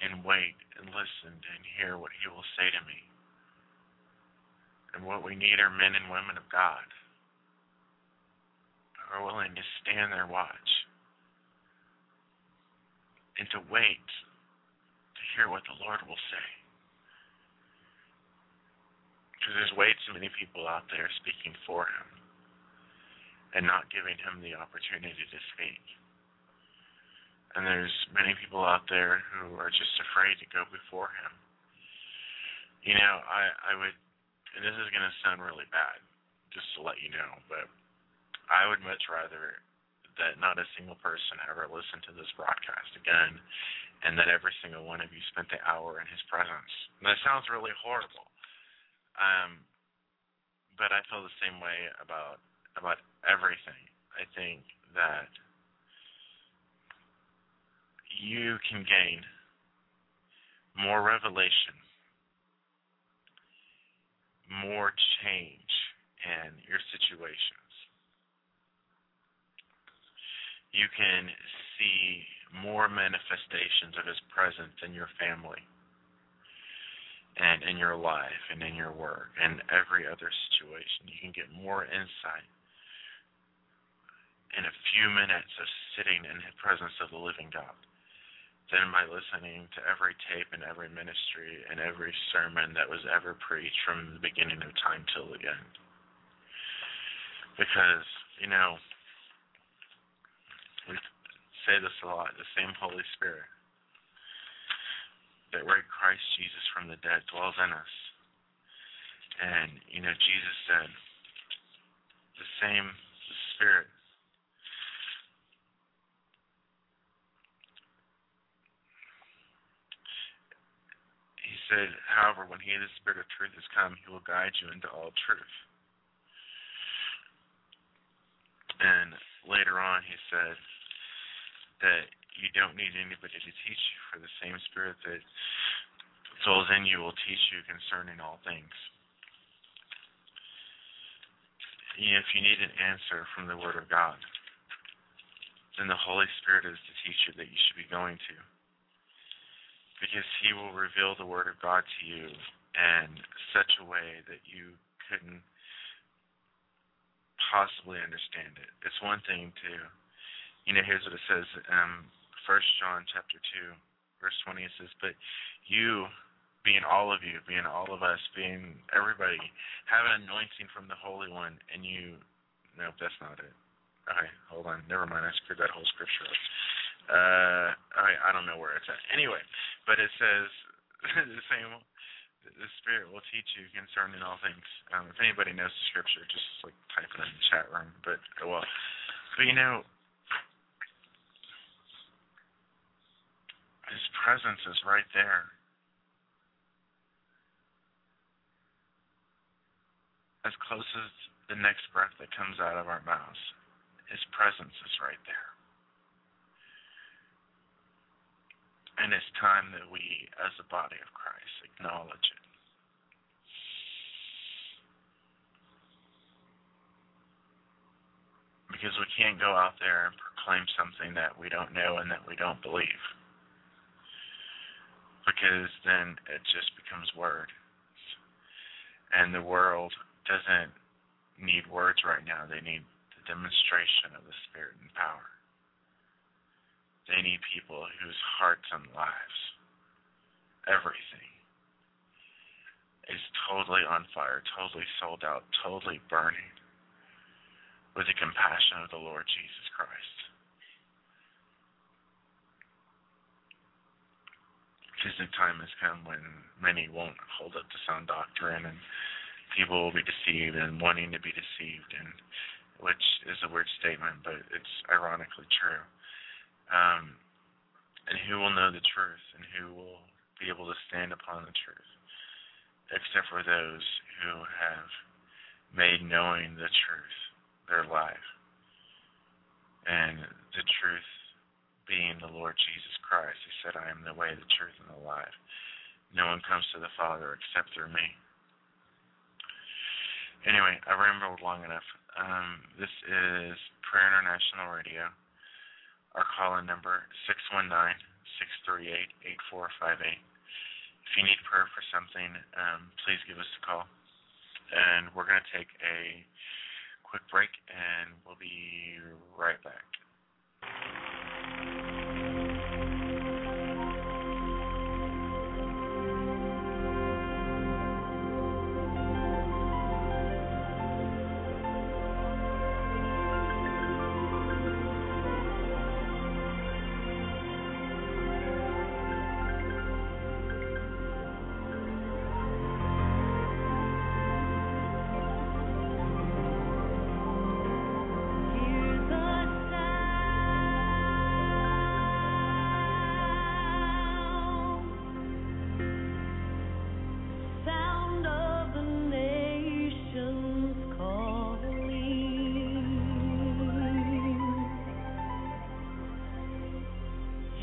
C: and wait and listen and hear what he will say to me. And what we need are men and women of God who are willing to stand their watch and to wait to hear what the Lord will say. Because there's way too many people out there speaking for him and not giving him the opportunity to speak. And there's many people out there who are just afraid to go before him. You know, I, I would, and this is going to sound really bad, just to let you know, but I would much rather that not a single person ever listen to this broadcast again, and that every single one of you spent the hour in his presence. And that sounds really horrible. Um, but I feel the same way about about everything. I think that you can gain more revelation, more change in your situations. You can see more manifestations of His presence in your family and in your life and in your work and every other situation. You can get more insight in a few minutes of sitting in the presence of the living God than by listening to every tape and every ministry and every sermon that was ever preached from the beginning of time till the end. Because, you know, we say this a lot, the same Holy Spirit that raised Christ Jesus from the dead dwells in us. And, you know, Jesus said, the same Spirit he said, However, when he, the Spirit of truth, has come, he will guide you into all truth. And later on, he said that you don't need anybody to teach you, for the same Spirit that dwells in you will teach you concerning all things. If you need an answer from the Word of God, then the Holy Spirit is the teacher that you should be going to because he will reveal the word of God to you in such a way that you couldn't possibly understand it. It's one thing to, you know, here's what it says, um, First John chapter two, verse twenty. It says, "But you, being all of you, being all of us, being everybody, have an anointing from the Holy One, and you." Nope, that's not it. Okay, hold on. Never mind. I screwed that whole scripture up. Uh, I I don't know where it's at. Anyway, but it says (laughs) the same. The Spirit will teach you concerning all things. Um, if anybody knows the scripture, just like type it in the chat room. But well, but you know, His presence is right there. As close as the next breath that comes out of our mouths, His presence is right there. And it's time that we, as the body of Christ, acknowledge it. Because we can't go out there and proclaim something that we don't know and that we don't believe. Because then it just becomes word. And the world doesn't need words right now, they need the demonstration of the Spirit and power. They need people whose hearts and lives, everything, is totally on fire, totally sold out, totally burning with the compassion of the Lord Jesus Christ. Because the time has come when many won't hold up to sound doctrine and people will be deceived and wanting to be deceived and which is a weird statement, but it's ironically true Um, and who will know the truth and who will be able to stand upon the truth, except for those who have made knowing the truth their life. And the truth being the Lord Jesus Christ. He said, I am the way, the truth, and the life. No one comes to the Father except through me. Anyway, I rambled long enough. Um, this is Prayer International Radio. Our call in number six one nine six three eight eight four five eight. If you need prayer for something, um, please give us a call. And we're going to take a quick break, and we'll be right back.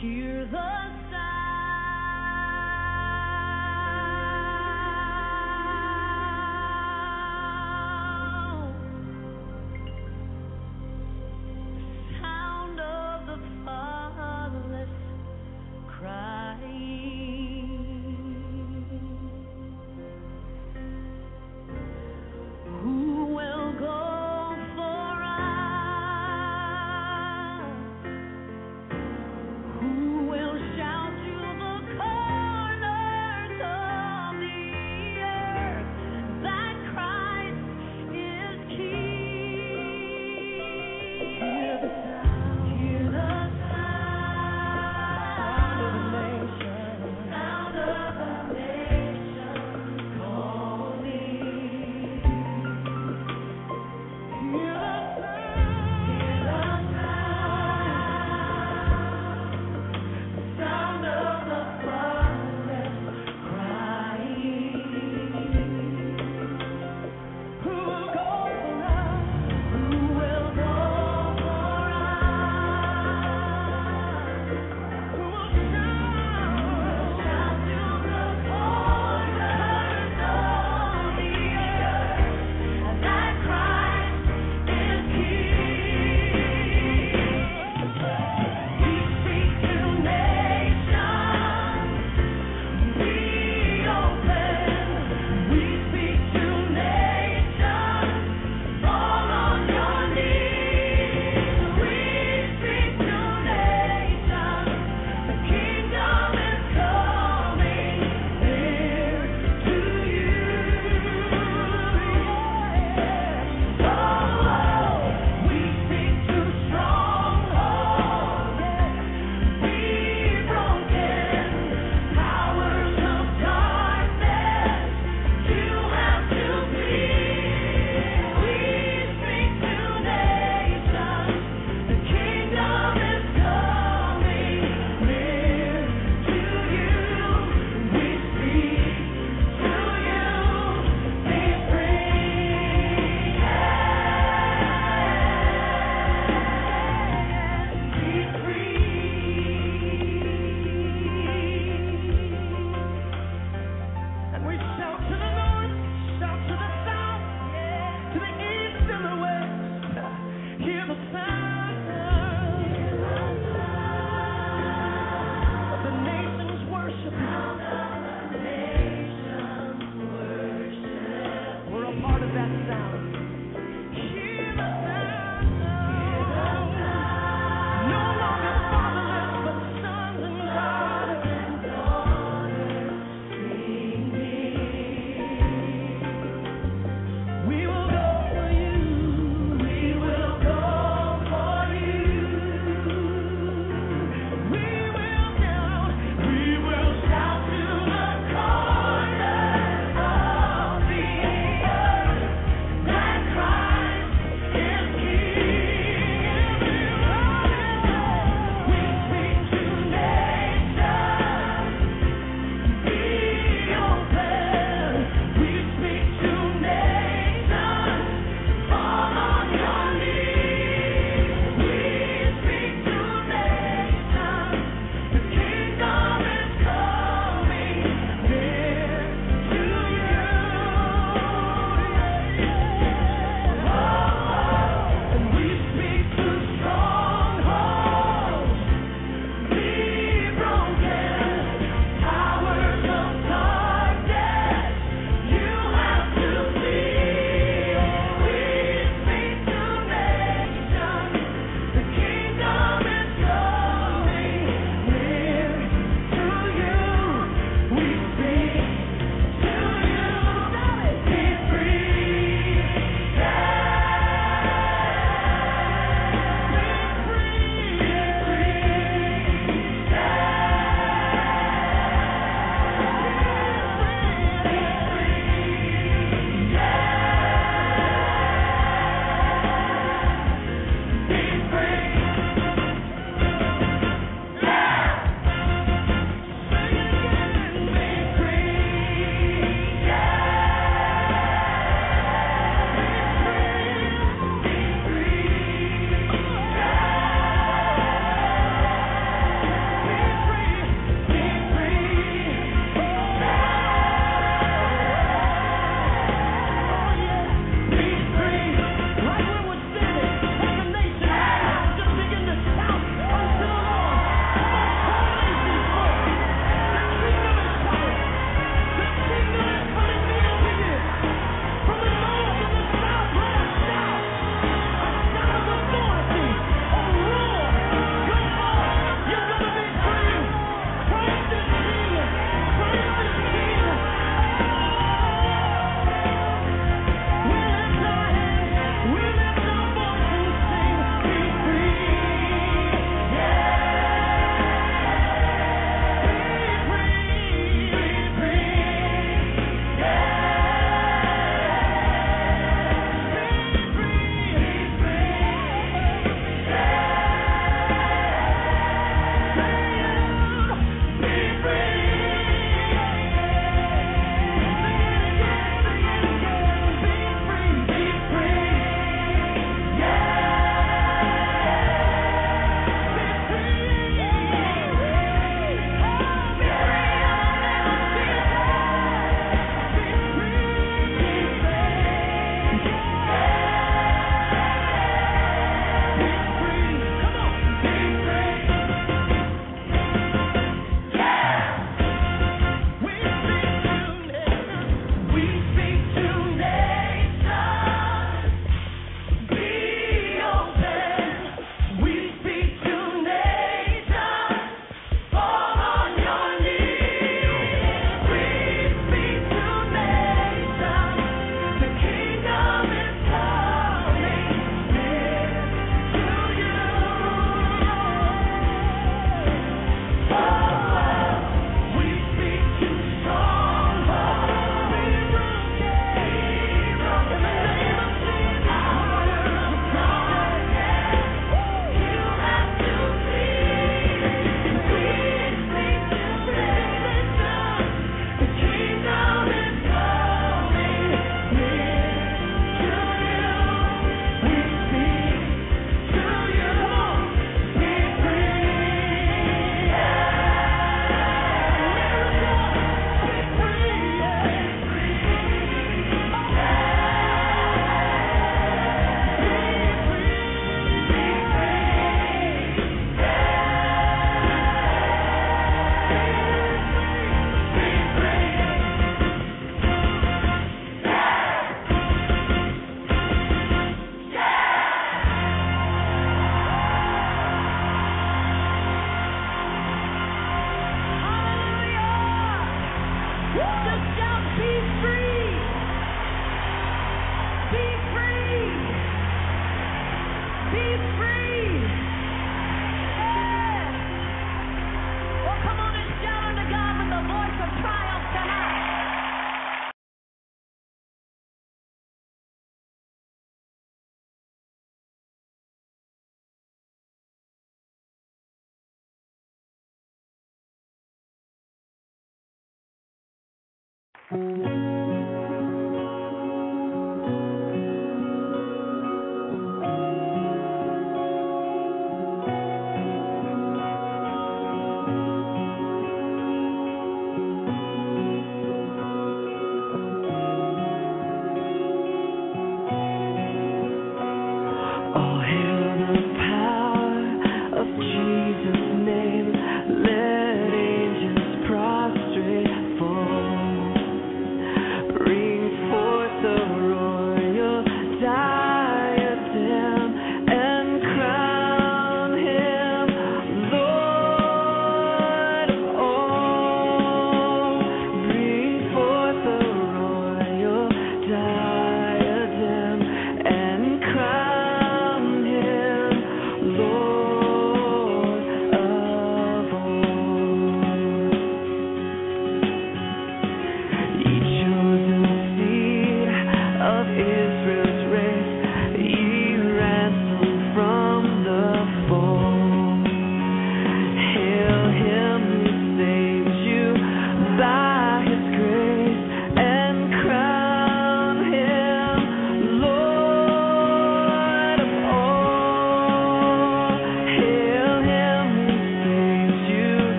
A: hear the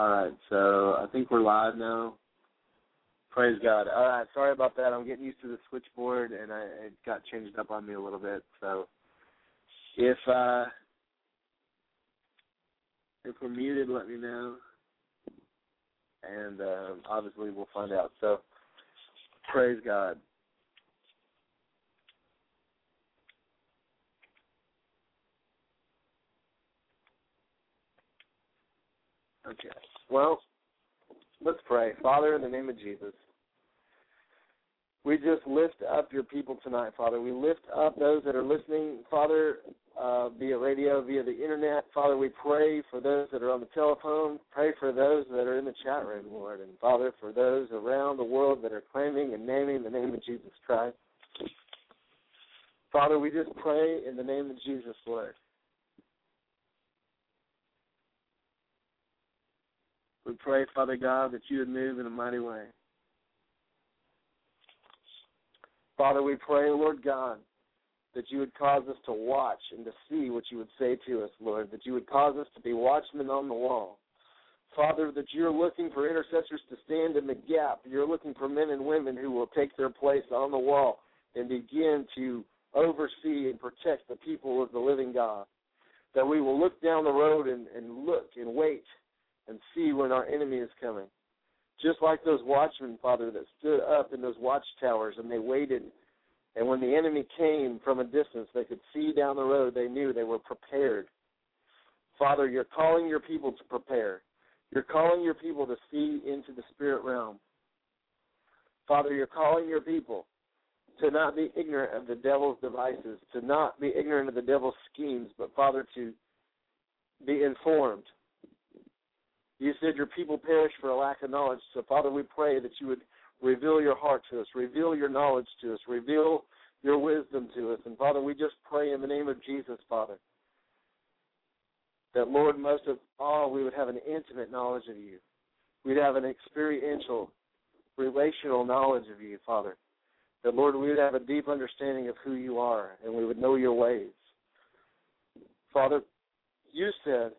C: All right, so I think we're live now. Praise God. All right, sorry about that. I'm getting used to the switchboard, and I, it got changed up on me a little bit. So if uh, if we're muted, let me know, and uh, obviously we'll find out. So praise God. Okay. Well, let's pray. Father, in the name of Jesus, we just lift up your people tonight, Father. We lift up those that are listening, Father, uh, via radio, via the internet. Father, we pray for those that are on the telephone. Pray for those that are in the chat room, Lord. And Father, for those around the world that are claiming and naming the name of Jesus Christ. Father, we just pray in the name of Jesus, Lord. We pray, Father God, that you would move in a mighty way. Father, we pray, Lord God, that you would cause us to watch and to see what you would say to us, Lord, that you would cause us to be watchmen on the wall. Father, that you're looking for intercessors to stand in the gap. You're looking for men and women who will take their place on the wall and begin to oversee and protect the people of the living God. That we will look down the road and, and look and wait and see when our enemy is coming. Just like those watchmen, Father, that stood up in those watchtowers and they waited. And when the enemy came from a distance, they could see down the road, they knew they were prepared. Father, you're calling your people to prepare. You're calling your people to see into the spirit realm. Father, you're calling your people to not be ignorant of the devil's devices, to not be ignorant of the devil's schemes, but Father, to be informed you said your people perish for a lack of knowledge. So, Father, we pray that you would reveal your heart to us, reveal your knowledge to us, reveal your wisdom to us. And, Father, we just pray in the name of Jesus, Father, that, Lord, most of all, we would have an intimate knowledge of you. We'd have an experiential, relational knowledge of you, Father. That, Lord, we would have a deep understanding of who you are and we would know your ways. Father, you said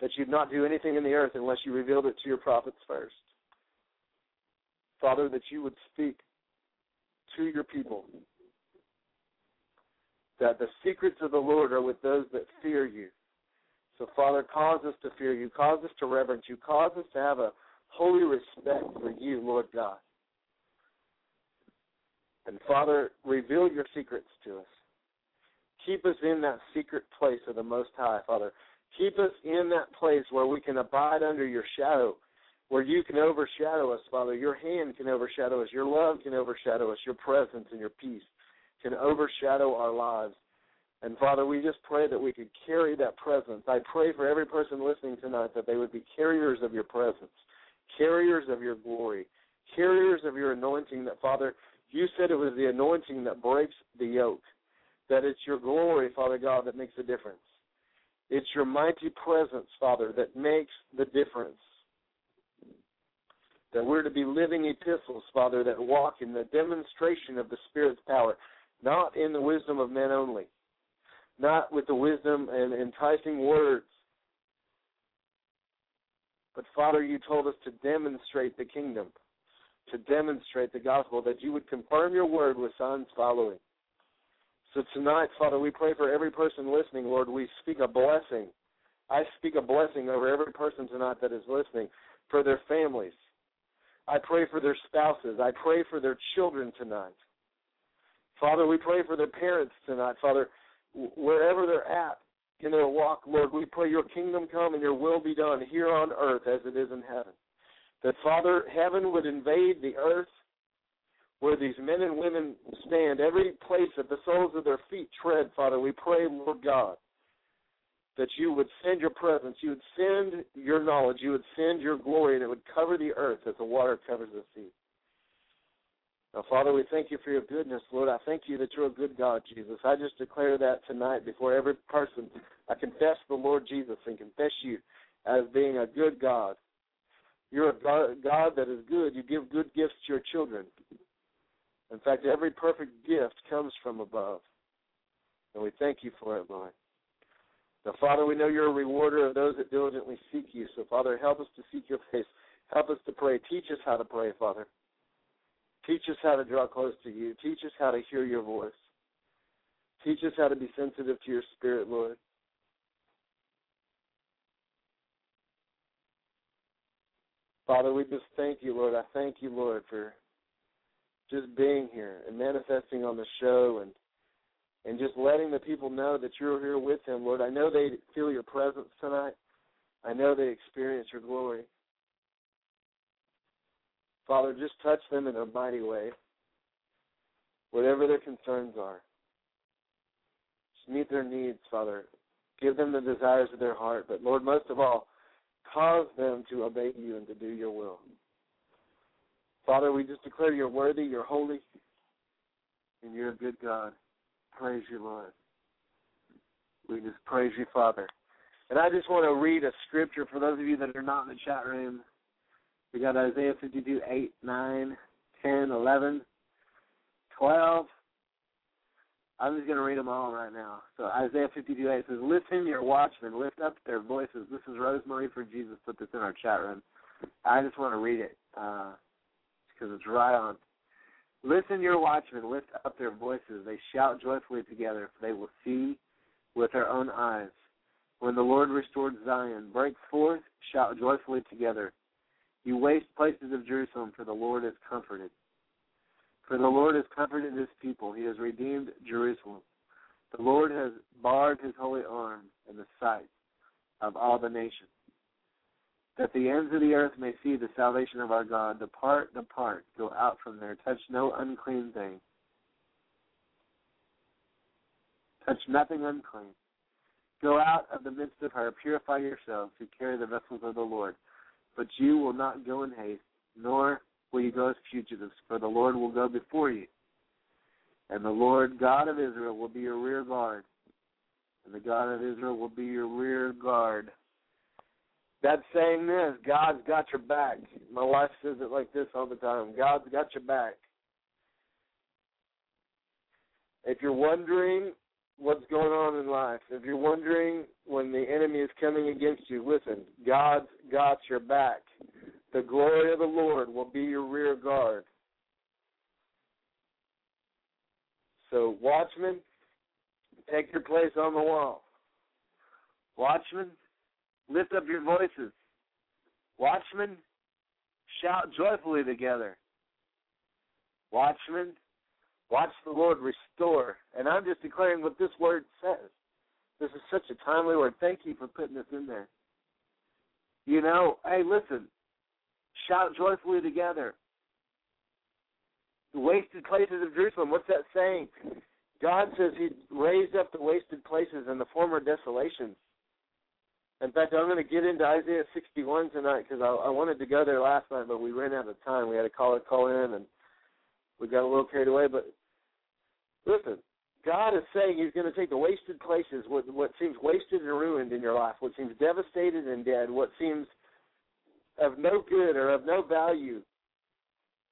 C: that you'd not do anything in the earth unless you revealed it to your prophets first. Father, that you would speak to your people, that the secrets of the Lord are with those that fear you. So, Father, cause us to fear you, cause us to reverence you, cause us to have a holy respect for you, Lord God. And, Father, reveal your secrets to us. Keep us in that secret place of the Most High, Father. Keep us in that place where we can abide under your shadow, where you can overshadow us, Father. Your hand can overshadow us. Your love can overshadow us. Your presence and your peace can overshadow our lives. And Father, we just pray that we could carry that presence. I pray for every person listening tonight that they would be carriers of your presence, carriers of your glory, carriers of your anointing. That, Father, you said it was the anointing that breaks the yoke, that it's your glory, Father God, that makes a difference. It's your mighty presence, Father, that makes the difference. That we're to be living epistles, Father, that walk in the demonstration of the Spirit's power, not in the wisdom of men only, not with the wisdom and enticing words. But Father, you told us to demonstrate the kingdom, to demonstrate the gospel, that you would confirm your word with signs following. So tonight, Father, we pray for every person listening, Lord. We speak a blessing. I speak a blessing over every person tonight that is listening, for their families. I pray for their spouses. I pray for their children tonight. Father, we pray for their parents tonight. Father, wherever they're at in their walk, Lord, we pray your kingdom come and your will be done here on earth as it is in heaven. That, Father, heaven would invade the earth where these men and women stand, every place that the soles of their feet tread, Father, we pray, Lord God, that you would send your presence, you would send your knowledge, you would send your glory, and it would cover the earth as the water covers the sea. Now, Father, we thank you for your goodness, Lord. I thank you that you're a good God, Jesus. I just declare that tonight before every person. I confess the Lord Jesus and confess you as being a good God. You're a God that is good. You give good gifts to your children. In fact, every perfect gift comes from above. And we thank you for it, Lord. Now, Father, we know you're a rewarder of those that diligently seek you. So, Father, help us to seek your face. Help us to pray. Teach us how to pray, Father. Teach us how to draw close to you. Teach us how to hear your voice. Teach us how to be sensitive to your spirit, Lord. Father, we just thank you, Lord. I thank you, Lord, for just being here and manifesting on the show and and just letting the people know that you're here with them, Lord. I know they feel your presence tonight. I know they experience your glory. Father, just touch them in a mighty way. Whatever their concerns are. Just meet their needs, Father. Give them the desires of their heart. But Lord, most of all, cause them to obey you and to do your will. Father, we just declare you're worthy, you're holy, and you're a good God. Praise you, Lord. We just praise you, Father. And I just want to read a scripture for those of you that are not in the chat room. We got Isaiah 52, 8, 9, 10, 11, 12. I'm just going to read them all right now. So Isaiah 52, 8 says, Listen, your watchmen, lift up their voices. This is Rosemary for Jesus put this in our chat room. I just want to read it uh, because it's right on. Listen, your watchmen, lift up their voices. They shout joyfully together, for they will see with their own eyes. When the Lord restored Zion, break forth, shout joyfully together. You waste places of Jerusalem, for the Lord is comforted. For the Lord has comforted his people. He has redeemed Jerusalem. The Lord has bared his holy arm in the sight of all the nations that the ends of the earth may see the salvation of our God. Depart, depart, go out from there. Touch no unclean thing. Touch nothing unclean. Go out of the midst of her, purify yourselves who carry the vessels of the Lord. But you will not go in haste, nor will you go as fugitives, for the Lord will go before you. And the Lord God of Israel will be your rear guard. And the God of Israel will be your rear guard. That's saying this God's got your back. My wife says it like this all the time God's got your back. If you're wondering what's going on in life, if you're wondering when the enemy is coming against you, listen, God's got your back. The glory of the Lord will be your rear guard. So, watchmen, take your place on the wall. Watchmen, Lift up your voices. Watchmen, shout joyfully together. Watchmen, watch the Lord restore. And I'm just declaring what this word says. This is such a timely word. Thank you for putting this in there. You know, hey, listen, shout joyfully together. The wasted places of Jerusalem, what's that saying? God says He raised up the wasted places and the former desolations. In fact, I'm going to get into Isaiah 61 tonight because I, I wanted to go there last night, but we ran out of time. We had a caller call in, and we got a little carried away. But listen, God is saying He's going to take the wasted places, what what seems wasted and ruined in your life, what seems devastated and dead, what seems of no good or of no value.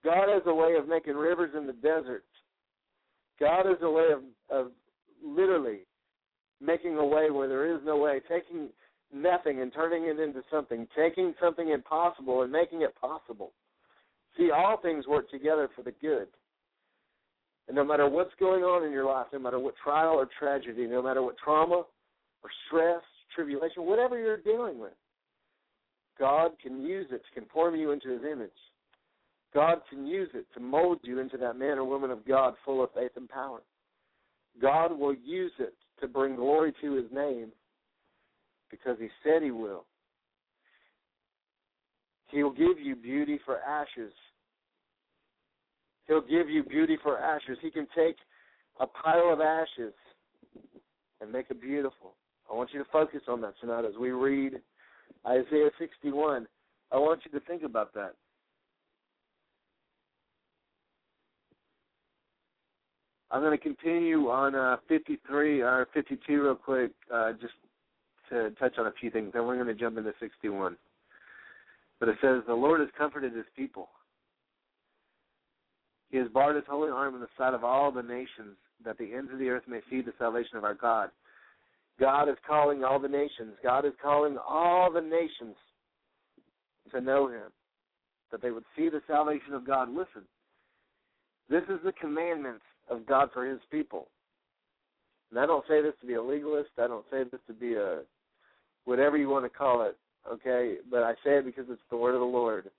C: God has a way of making rivers in the desert. God has a way of of literally making a way where there is no way, taking nothing and turning it into something, taking something impossible and making it possible. See, all things work together for the good. And no matter what's going on in your life, no matter what trial or tragedy, no matter what trauma or stress, tribulation, whatever you're dealing with, God can use it to conform you into his image. God can use it to mold you into that man or woman of God full of faith and power. God will use it to bring glory to his name because he said he will. He'll give you beauty for ashes. He'll give you beauty for ashes. He can take a pile of ashes and make it beautiful. I want you to focus on that tonight as we read Isaiah 61. I want you to think about that. I'm going to continue on uh, 53 or 52 real quick, uh, just to touch on a few things. Then we're going to jump into 61. But it says, The Lord has comforted his people. He has barred his holy arm in the sight of all the nations, that the ends of the earth may see the salvation of our God. God is calling all the nations. God is calling all the nations to know Him, that they would see the salvation of God. Listen, this is the commandments of God for His people. And I don't say this to be a legalist. I don't say this to be a whatever you want to call it, okay? But I say it because it's the word of the Lord.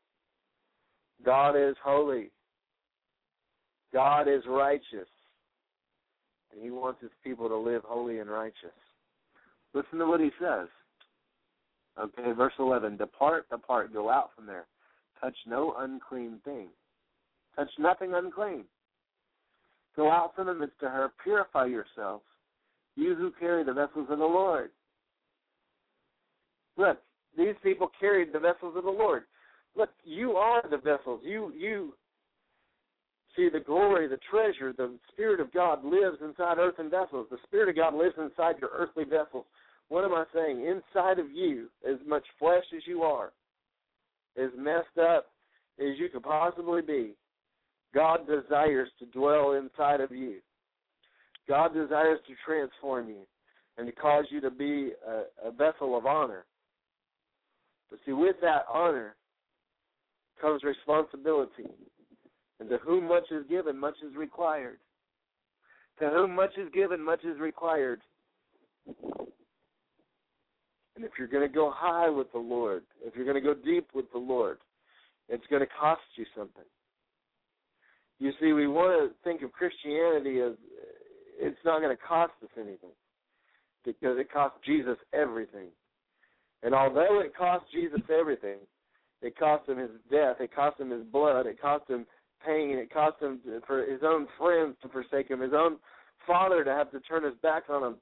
C: God is holy. God is righteous. And he wants his people to live holy and righteous. Listen to what he says. Okay, verse 11 Depart, depart, go out from there. Touch no unclean thing. Touch nothing unclean. Go out from the midst of her, purify yourselves, you who carry the vessels of the Lord. Look, these people carried the vessels of the Lord. Look, you are the vessels. You you see the glory, the treasure, the Spirit of God lives inside earthen vessels. The Spirit of God lives inside your earthly vessels. What am I saying? Inside of you, as much flesh as you are, as messed up as you could possibly be, God desires to dwell inside of you. God desires to transform you and to cause you to be a, a vessel of honor. But see, with that honor comes responsibility. And to whom much is given, much is required. To whom much is given, much is required. And if you're going to go high with the Lord, if you're going to go deep with the Lord, it's going to cost you something. You see, we want to think of Christianity as it's not going to cost us anything because it cost Jesus everything. And although it cost Jesus everything, it cost him his death, it cost him his blood, it cost him pain, it cost him for his own friends to forsake him, his own father to have to turn his back on him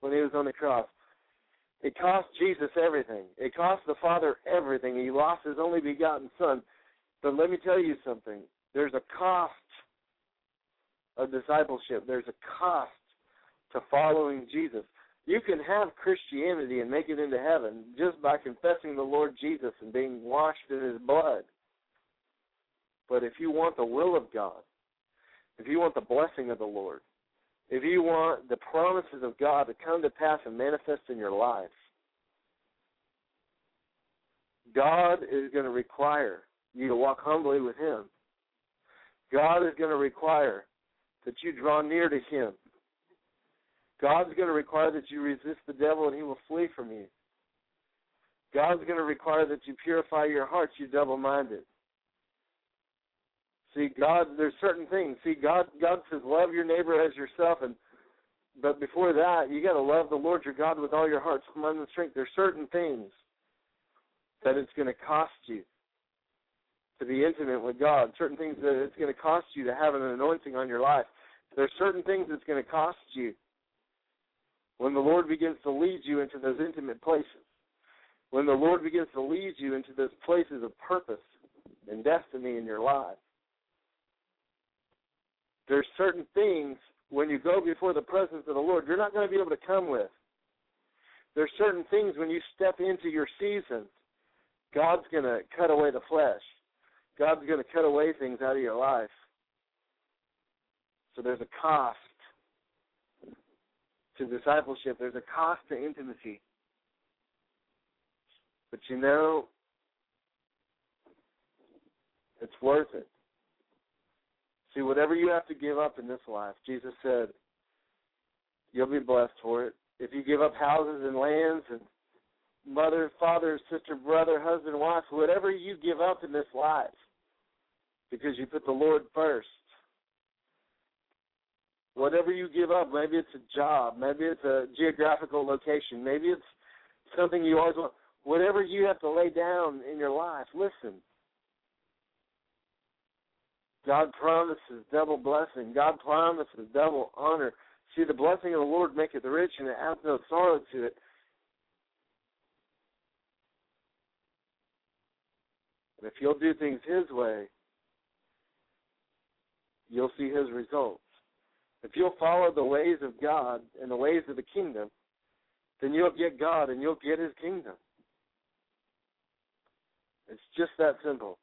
C: when he was on the cross. It cost Jesus everything. It cost the Father everything. He lost his only begotten Son. But let me tell you something. There's a cost of discipleship. There's a cost to following Jesus. You can have Christianity and make it into heaven just by confessing the Lord Jesus and being washed in his blood. But if you want the will of God, if you want the blessing of the Lord, if you want the promises of God to come to pass and manifest in your life, God is going to require you to walk humbly with Him. God is going to require that you draw near to Him. God's going to require that you resist the devil and he will flee from you. God's going to require that you purify your hearts, you double minded. See, God, there's certain things. See, God, God says, love your neighbor as yourself, and but before that, you got to love the Lord your God with all your heart, mind, and strength. There's certain things that it's going to cost you to be intimate with God. Certain things that it's going to cost you to have an anointing on your life. There's certain things it's going to cost you when the Lord begins to lead you into those intimate places. When the Lord begins to lead you into those places of purpose and destiny in your life there's certain things when you go before the presence of the Lord, you're not going to be able to come with. There's certain things when you step into your season, God's going to cut away the flesh. God's going to cut away things out of your life. So there's a cost to discipleship. There's a cost to intimacy. But you know, it's worth it. See, whatever you have to give up in this life, Jesus said, you'll be blessed for it. If you give up houses and lands and mother, father, sister, brother, husband, wife, whatever you give up in this life, because you put the Lord first. Whatever you give up, maybe it's a job, maybe it's a geographical location, maybe it's something you always want. Whatever you have to lay down in your life, listen. God promises double blessing. God promises double honor. See, the blessing of the Lord maketh rich, and it hath no sorrow to it. And if you'll do things His way, you'll see His results. If you'll follow the ways of God and the ways of the kingdom, then you'll get God and you'll get His kingdom. It's just that simple.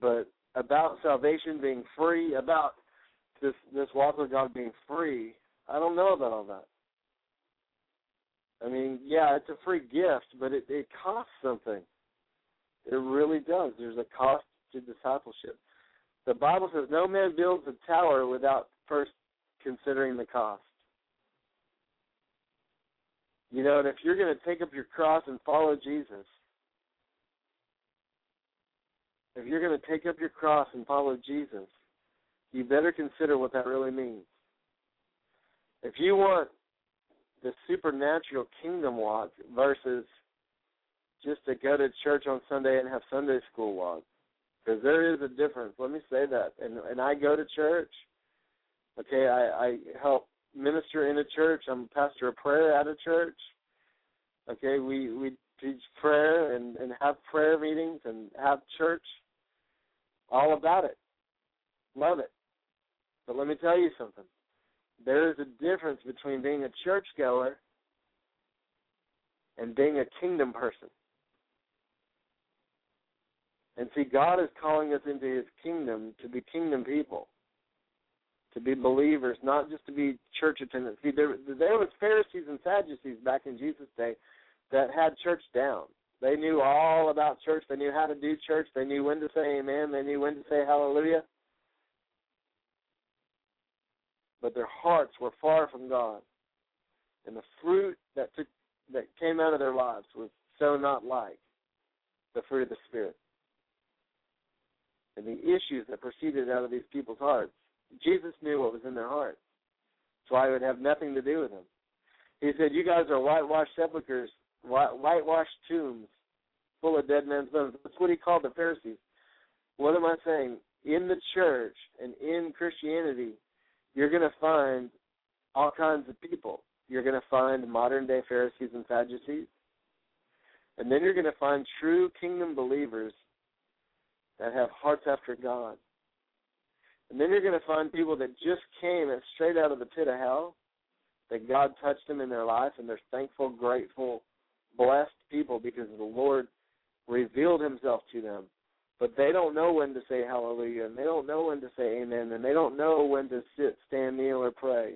C: but about salvation being free, about this this walk with God being free, I don't know about all that. I mean, yeah, it's a free gift, but it, it costs something. It really does. There's a cost to discipleship. The Bible says no man builds a tower without first considering the cost. You know, and if you're going to take up your cross and follow Jesus, if you're going to take up your cross and follow Jesus, you better consider what that really means. If you want the supernatural kingdom walk versus just to go to church on Sunday and have Sunday school walk, because there is a difference. Let me say that. And and I go to church. Okay, I, I help minister in a church. I'm a pastor of prayer at a church. Okay, we we teach prayer and and have prayer meetings and have church. All about it. Love it. But let me tell you something. There is a difference between being a churchgoer and being a kingdom person. And see, God is calling us into His kingdom to be kingdom people, to be believers, not just to be church attendants. See, there, there was Pharisees and Sadducees back in Jesus' day that had church down. They knew all about church. They knew how to do church. They knew when to say amen. They knew when to say hallelujah. But their hearts were far from God. And the fruit that took that came out of their lives was so not like the fruit of the Spirit. And the issues that proceeded out of these people's hearts. Jesus knew what was in their hearts. That's why would have nothing to do with them. He said, You guys are whitewashed sepulchres whitewashed tombs full of dead men's bones. That's what he called the Pharisees. What am I saying? In the church and in Christianity, you're going to find all kinds of people. You're going to find modern day Pharisees and Sadducees. And then you're going to find true kingdom believers that have hearts after God. And then you're going to find people that just came straight out of the pit of hell, that God touched them in their life, and they're thankful, grateful, blessed people because the Lord revealed himself to them. But they don't know when to say hallelujah, and they don't know when to say amen, and they don't know when to sit, stand, kneel, or pray.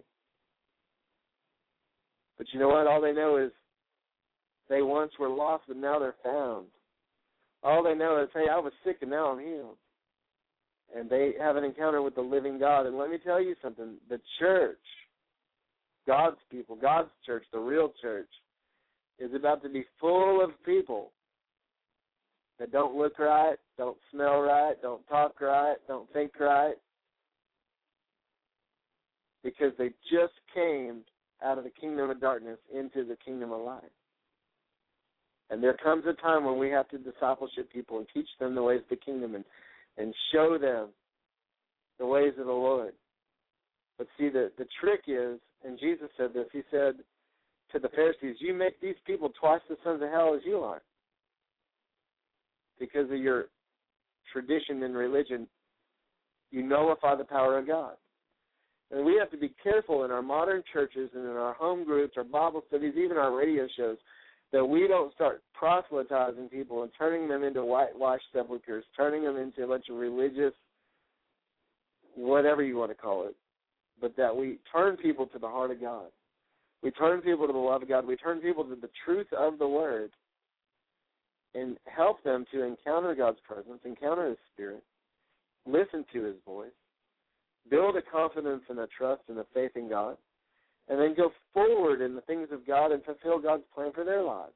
C: But you know what? All they know is they once were lost, but now they're found. All they know is, hey, I was sick and now I'm healed. And they have an encounter with the living God. And let me tell you something the church, God's people, God's church, the real church, is about to be full of people that don't look right, don't smell right, don't talk right, don't think right, because they just came out of the kingdom of darkness into the kingdom of light. And there comes a time when we have to discipleship people and teach them the ways of the kingdom and, and show them the ways of the Lord. But see, the, the trick is, and Jesus said this, he said, to the Pharisees, You make these people twice the sons of hell as you are. Because of your tradition and religion, you nullify the power of God. And we have to be careful in our modern churches and in our home groups, our Bible studies, even our radio shows, that we don't start proselytizing people and turning them into whitewashed sepulchres, turning them into a bunch of religious, whatever you want to call it, but that we turn people to the heart of God. We turn people to the love of God. We turn people to the truth of the Word and help them to encounter God's presence, encounter His Spirit, listen to His voice, build a confidence and a trust and a faith in God, and then go forward in the things of God and fulfill God's plan for their lives.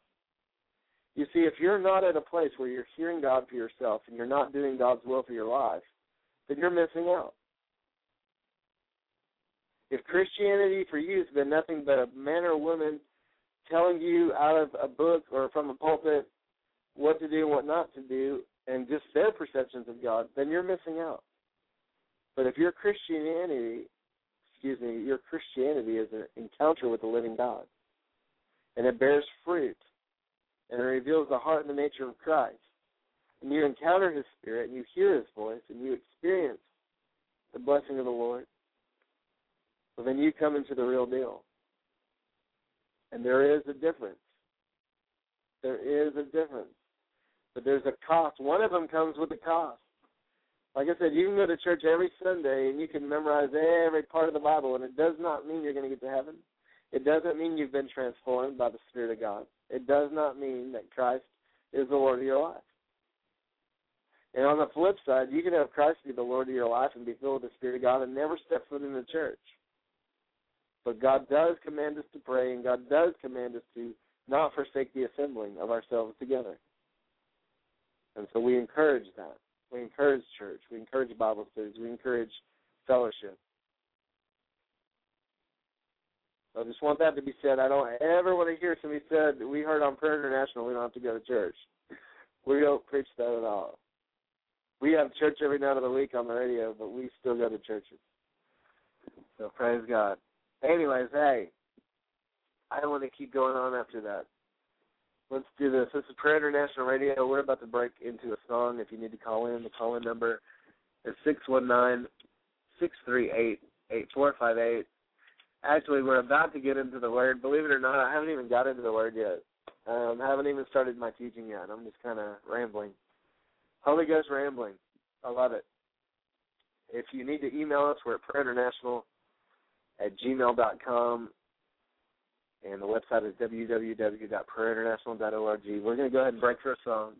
C: You see, if you're not at a place where you're hearing God for yourself and you're not doing God's will for your life, then you're missing out. If Christianity for you has been nothing but a man or woman telling you out of a book or from a pulpit what to do and what not to do, and just their perceptions of God, then you're missing out. But if your Christianity, excuse me, your Christianity is an encounter with the living God, and it bears fruit, and it reveals the heart and the nature of Christ, and you encounter His Spirit, and you hear His voice, and you experience the blessing of the Lord, well, then you come into the real deal. And there is a difference. There is a difference. But there's a cost. One of them comes with a cost. Like I said, you can go to church every Sunday and you can memorize every part of the Bible, and it does not mean you're going to get to heaven. It doesn't mean you've been transformed by the Spirit of God. It does not mean that Christ is the Lord of your life. And on the flip side, you can have Christ be the Lord of your life and be filled with the Spirit of God and never step foot in the church. But God does command us to pray, and God does command us to not forsake the assembling of ourselves together. And so we encourage that. We encourage church. We encourage Bible studies. We encourage fellowship. I just want that to be said. I don't ever want to hear somebody said, we heard on Prayer International we don't have to go to church. We don't preach that at all. We have church every night of the week on the radio, but we still go to churches. So praise God. Anyways, hey, I don't want to keep going on after that. Let's do this. This is Prayer International Radio. We're about to break into a song. If you need to call in, the call in number is six one nine six three eight eight four five eight. Actually, we're about to get into the word. Believe it or not, I haven't even got into the word yet. Um, I haven't even started my teaching yet. I'm just kind of rambling. Holy Ghost rambling. I love it. If you need to email us, we're at prayerinternational at gmail.com. And the website is www.prayerinternational.org. We're going to go ahead and break for a song.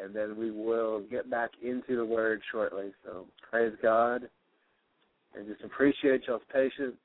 C: And then we will get back into the word shortly. So praise God. And just appreciate y'all's patience.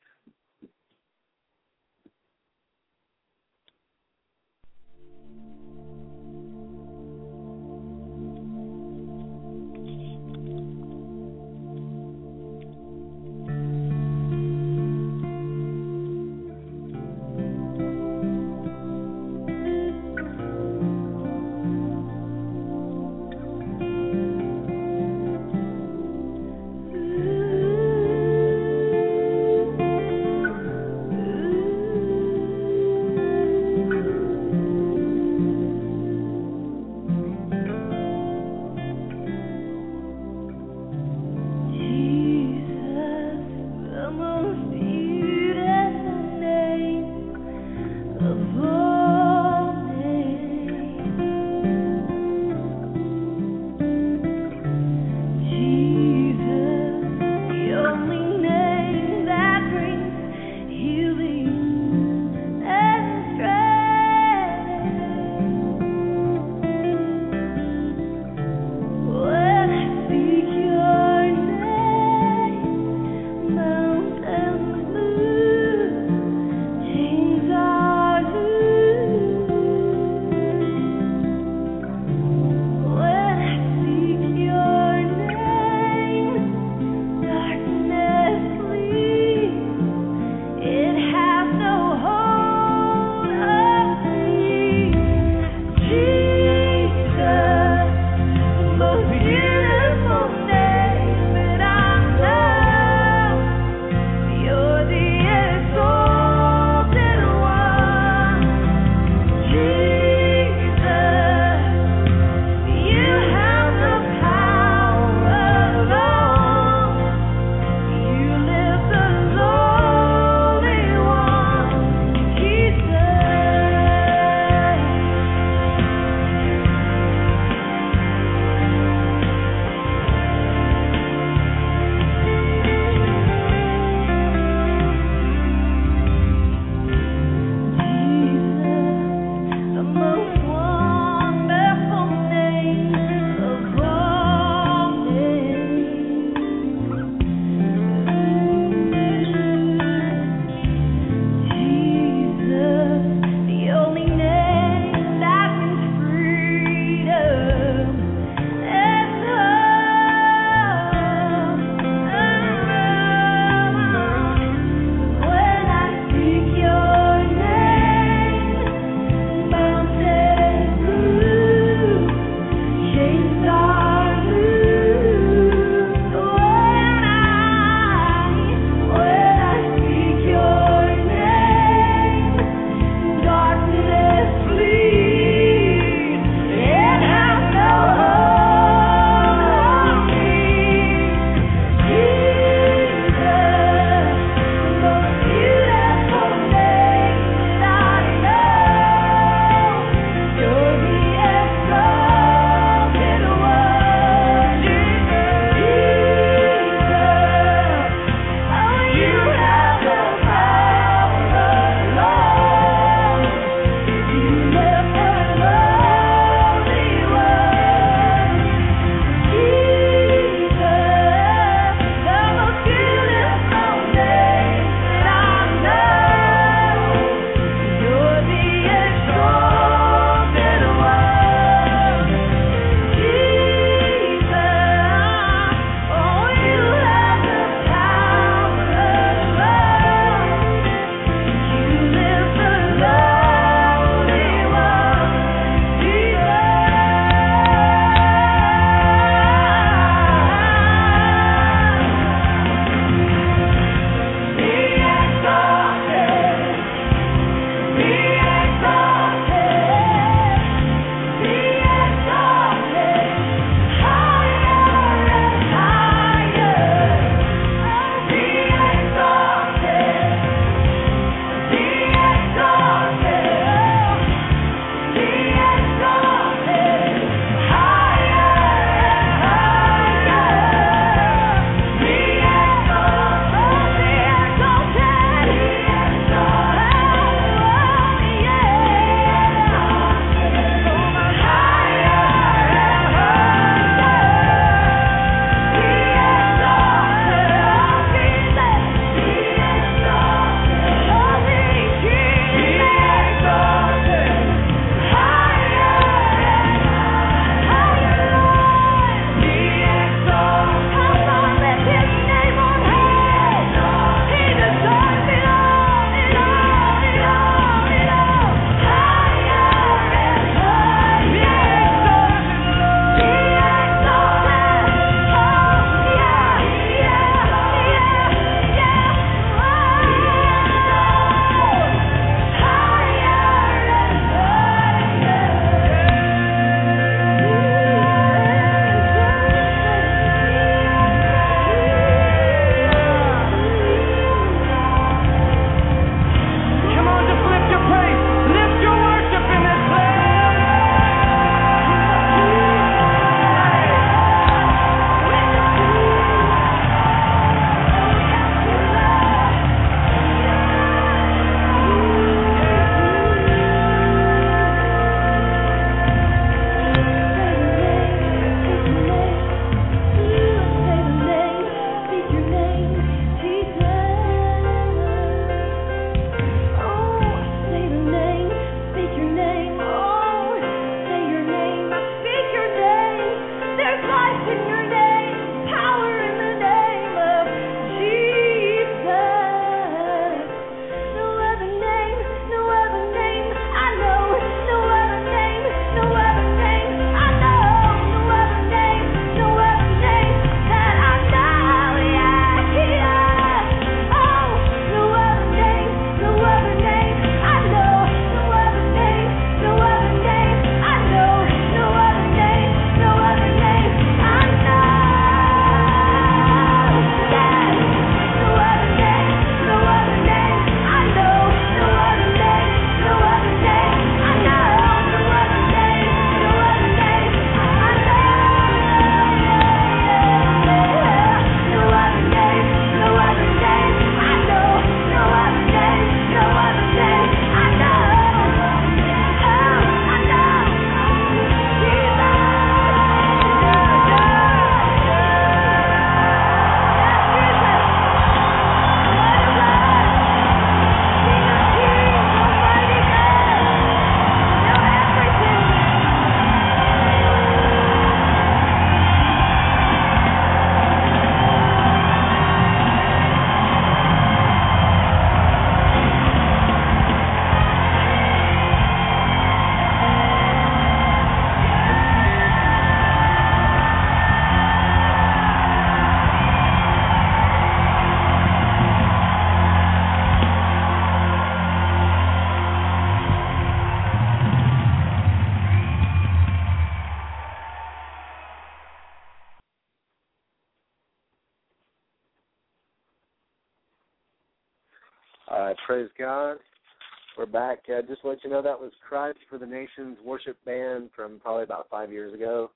C: Uh, just to let you know, that was Christ for the Nations worship band from probably about five years ago.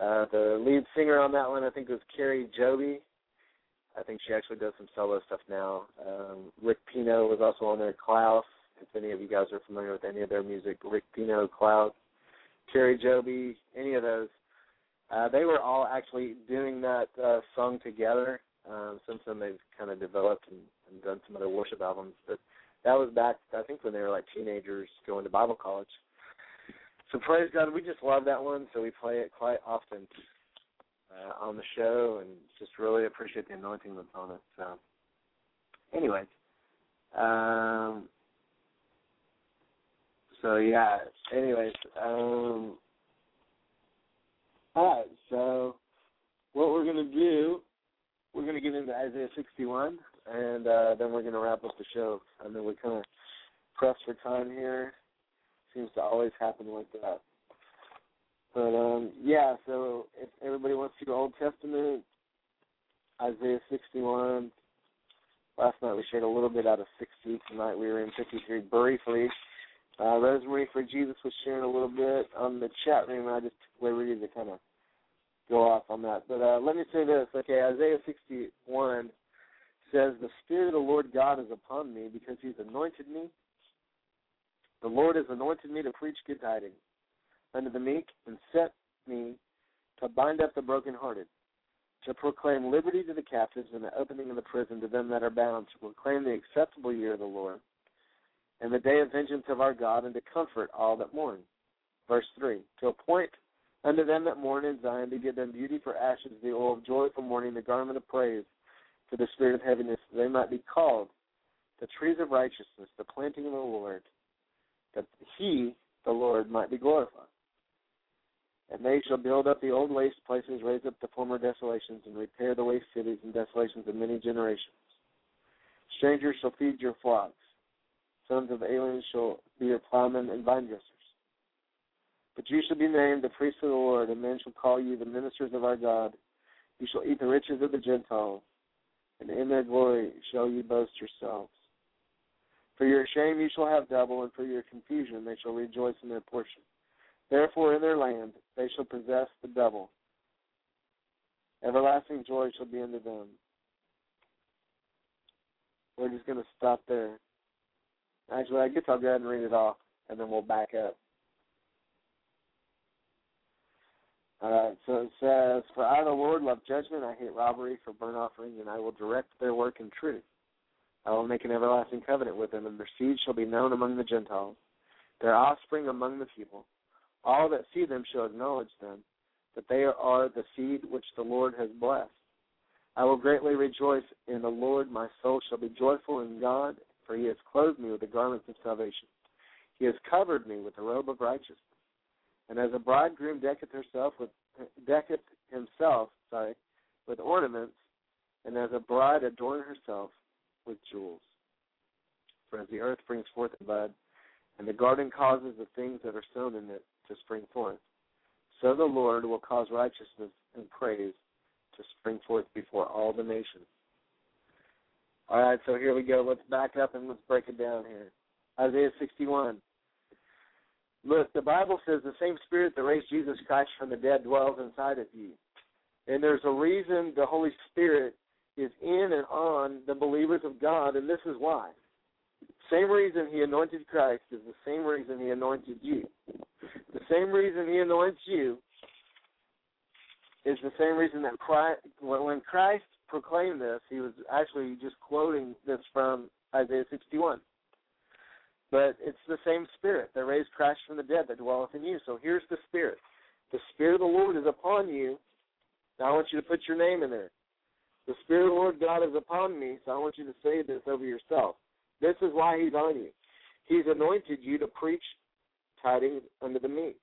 C: Uh, the lead singer on that one, I think, was Kari Jobe. I think she actually does some solo stuff now. Um, Rick Pino was also on there. Klaus, if any of you guys are familiar with any of their music, Rick Pino, Klaus, Kari Jobe, any of those. Uh, they were all actually doing that uh, song together. Um, since then, they've kind of developed and, and done some other worship albums. But that was back, I think, when they were like teenagers going to Bible college. So praise God, we just love that one, so we play it quite often uh, on the show, and just really appreciate the anointing that's on it. So, anyways, um, so yeah. Anyways, um, all right. So, what we're gonna do, we're gonna get into Isaiah 61, and uh, then we're gonna wrap up the show. I mean, we're kind of pressed for time here seems to always happen like that. But um yeah, so if everybody wants to do Old Testament, Isaiah 61. Last night we shared a little bit out of 60. Tonight we were in 53 briefly. Uh, Rosemary for Jesus was sharing a little bit on the chat room. I just we're ready to kind of go off on that. But uh, let me say this. Okay, Isaiah 61 says, "The Spirit of the Lord God is upon me because He's anointed me the Lord has anointed me to preach good tidings unto the meek and set me to bind up the brokenhearted, to proclaim liberty to the captives and the opening of the prison to them that are bound, to proclaim the acceptable year of the Lord and the day of vengeance of our God, and to comfort all that mourn. Verse 3 To appoint unto them that mourn in Zion, to give them beauty for ashes, the oil of joy for mourning, the garment of praise for the spirit of heaviness, they might be called the trees of righteousness, the planting of the Lord that he, the Lord, might be glorified. And they shall build up the old waste places, raise up the former desolations, and repair the waste cities and desolations of many generations. Strangers shall feed your flocks. Sons of aliens shall be your plowmen and vine dressers. But you shall be named the priests of the Lord, and men shall call you the ministers of our God. You shall eat the riches of the Gentiles, and in their glory shall you boast yourselves. For your shame you shall have double, and for your confusion they shall rejoice in their portion. Therefore in their land they shall possess the double. Everlasting joy shall be unto them. We're just going to stop there. Actually, I guess I'll go ahead and read it off, and then we'll back up. All right, so it says, For I, the Lord, love judgment. I hate robbery for burnt offering, and I will direct their work in truth. I will make an everlasting covenant with them, and their seed shall be known among the Gentiles, their offspring among the people. All that see them shall acknowledge them, that they are the seed which the Lord has blessed. I will greatly rejoice in the Lord. My soul shall be joyful in God, for he has clothed me with the garments of salvation. He has covered me with the robe of righteousness. And as a bridegroom decketh herself with decketh himself, sorry, with ornaments, and as a bride adorn herself with jewels. For as the earth brings forth the bud, and the garden causes the things that are sown in it to spring forth, so the Lord will cause righteousness and praise to spring forth before all the nations. All right, so here we go. Let's back up and let's break it down here. Isaiah 61. Look, the Bible says the same Spirit that raised Jesus Christ from the dead dwells inside of you. And there's a reason the Holy Spirit is in and on the believers of God, and this is why. Same reason he anointed Christ is the same reason he anointed you. The same reason he anoints you is the same reason that Christ, when Christ proclaimed this, he was actually just quoting this from Isaiah 61. But it's the same Spirit that raised Christ from the dead that dwelleth in you. So here's the Spirit. The Spirit of the Lord is upon you. Now I want you to put your name in there. The Spirit of the Lord God is upon me, so I want you to say this over yourself. This is why He's on you. He's anointed you to preach tidings unto the meek.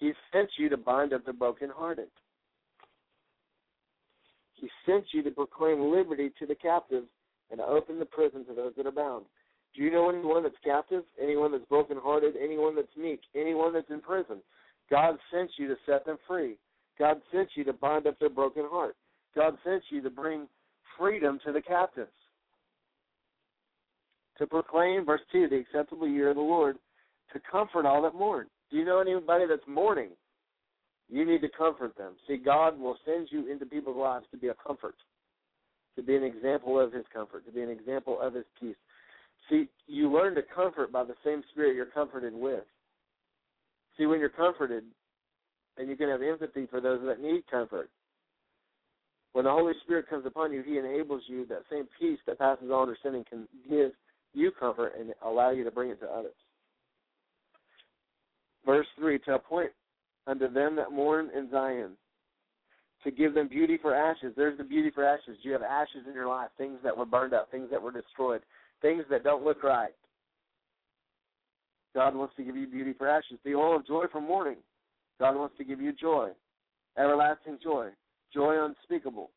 C: He sent you to bind up the brokenhearted. He sent you to proclaim liberty to the captives and open the prison to those that are bound. Do you know anyone that's captive? Anyone that's brokenhearted? Anyone that's meek? Anyone that's in prison? God sent you to set them free. God sent you to bind up their broken heart. God sent you to bring freedom to the captives. To proclaim, verse 2, the acceptable year of the Lord, to comfort all that mourn. Do you know anybody that's mourning? You need to comfort them. See, God will send you into people's lives to be a comfort, to be an example of His comfort, to be an example of His peace. See, you learn to comfort by the same Spirit you're comforted with. See, when you're comforted, and you can have empathy for those that need comfort. When the Holy Spirit comes upon you, He enables you that same peace that passes all understanding can give you comfort and allow you to bring it to others. Verse 3 To appoint unto them that mourn in Zion, to give them beauty for ashes. There's the beauty for ashes. You have ashes in your life, things that were burned up, things that were destroyed, things that don't look right. God wants to give you beauty for ashes. The oil of joy for mourning. God wants to give you joy, everlasting joy, joy unspeakable.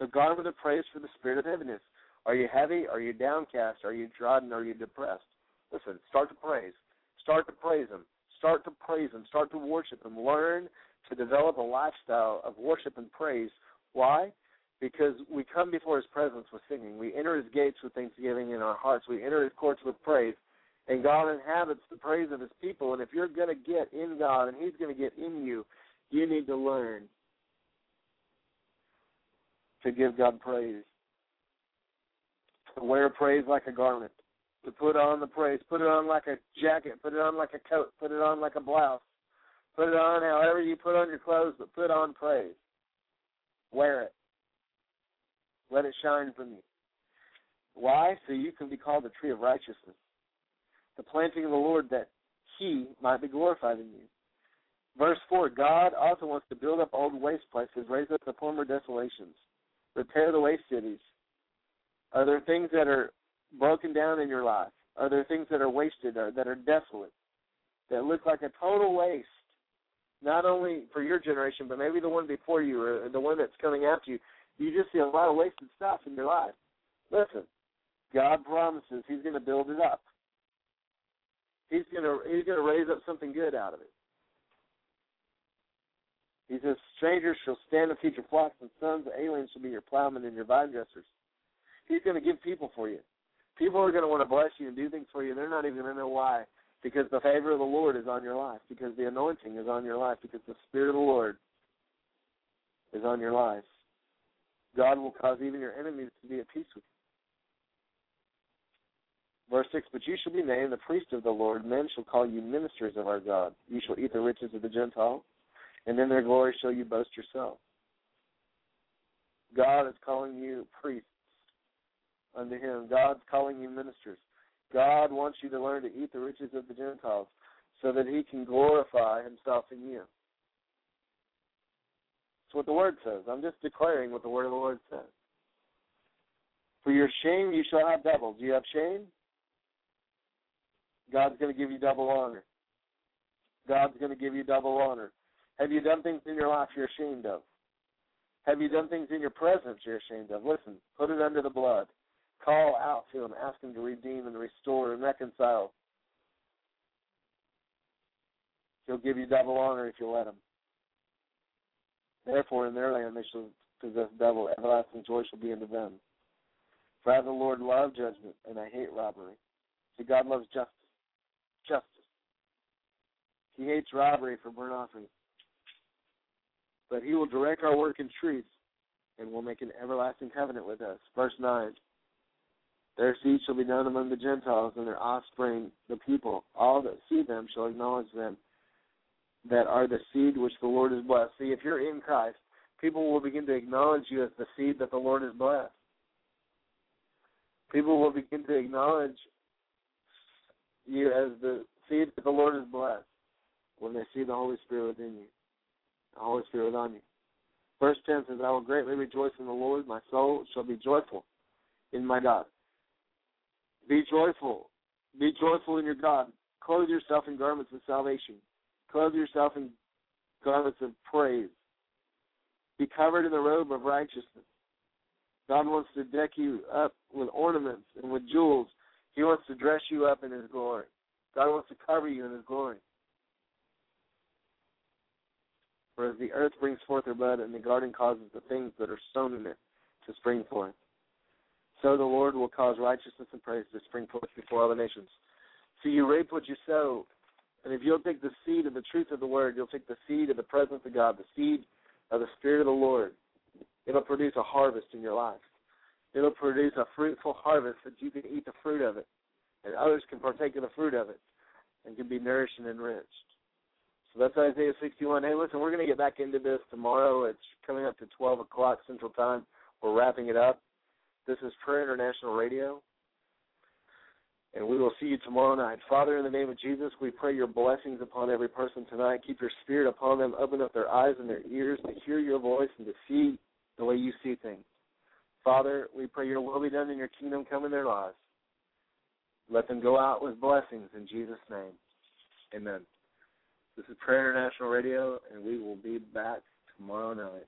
C: The garment of praise for the spirit of heaviness. Are you heavy? Are you downcast? Are you trodden? Are you depressed? Listen, start to praise. Start to praise Him. Start to praise Him. Start to worship Him. Learn to develop a lifestyle of worship and praise. Why? Because we come before His presence with singing. We enter His gates with thanksgiving in our hearts. We enter His courts with praise. And God inhabits the praise of His people. And if you're going to get in God and He's going to get in you, you need to learn to give God praise. To wear praise like a garment to put on the praise, put it on like a jacket, put it on like a coat, put it on like a blouse, put it on however you put on your clothes, but put on praise. Wear it. Let it shine from you. Why? So you can be called the tree of righteousness, the planting of the Lord that He might be glorified in you. Verse 4 God also wants to build up old waste places, raise up the former desolations, repair the waste cities. Are there things that are broken down in your life? Are there things that are wasted or that are desolate, that look like a total waste, not only for your generation, but maybe the one before you or the one that's coming after you? You just see a lot of wasted stuff in your life. Listen, God promises He's going to build it up. He's going to He's going to raise up something good out of it. He says, "Strangers shall stand and feed your flocks, and sons of aliens shall be your plowmen and your vine dressers." He's going to give people for you people are going to want to bless you and do things for you. They're not even going to know why. Because the favor of the Lord is on your life. Because the anointing is on your life. Because the Spirit of the Lord is on your life. God will cause even your enemies to be at peace with you. Verse 6 But you shall be named the priest of the Lord. Men shall call you ministers of our God. You shall eat the riches of the Gentiles, and in their glory shall you boast yourself. God is calling you priests unto him. God's calling you ministers. God wants you to learn to eat the riches of the Gentiles so that he can glorify himself in you. That's what the word says. I'm just declaring what the word of the Lord says. For your shame you shall have double. Do you have shame? God's going to give you double honor. God's going to give you double honor. Have you done things in your life you're ashamed of? Have you done things in your presence you're ashamed of? Listen, put it under the blood. Call out to him, ask him to redeem and restore and reconcile. He'll give you double honor if you let him. Therefore, in their land they shall possess double. Everlasting joy shall be unto them. For I, the Lord, love judgment, and I hate robbery. See, God loves justice. Justice. He hates robbery for burnt offerings. But he will direct our work in truth and will make an everlasting covenant with us. Verse 9. Their seed shall be known among the Gentiles, and their offspring the people. All that see them shall acknowledge them that are the seed which the Lord has blessed. See, if you're in Christ, people will begin to acknowledge you as the seed that the Lord has blessed. People will begin to acknowledge you as the seed that the Lord has blessed when they see the Holy Spirit within you, the Holy Spirit on you. Verse 10 says, I will greatly rejoice in the Lord. My soul shall be joyful in my God. Be joyful. Be joyful in your God. Clothe yourself in garments of salvation. Clothe yourself in garments of praise. Be covered in the robe of righteousness. God wants to deck you up with ornaments and with jewels. He wants to dress you up in His glory. God wants to cover you in His glory. For as the earth brings forth her bud, and the garden causes the things that are sown in it to spring forth. So the Lord will cause righteousness and praise to spring forth before all the nations. So you reap what you sow. And if you'll take the seed of the truth of the word, you'll take the seed of the presence of God, the seed of the Spirit of the Lord. It'll produce a harvest in your life. It'll produce a fruitful harvest that you can eat the fruit of it, and others can partake of the fruit of it, and can be nourished and enriched. So that's Isaiah 61. Hey, listen, we're going to get back into this tomorrow. It's coming up to 12 o'clock Central Time. We're wrapping it up. This is Prayer International Radio. And we will see you tomorrow night. Father, in the name of Jesus, we pray your blessings upon every person tonight. Keep your spirit upon them. Open up their eyes and their ears to hear your voice and to see the way you see things. Father, we pray your will be done in your kingdom come in their lives. Let them go out with blessings in Jesus' name. Amen. This is Prayer International Radio, and we will be back tomorrow night.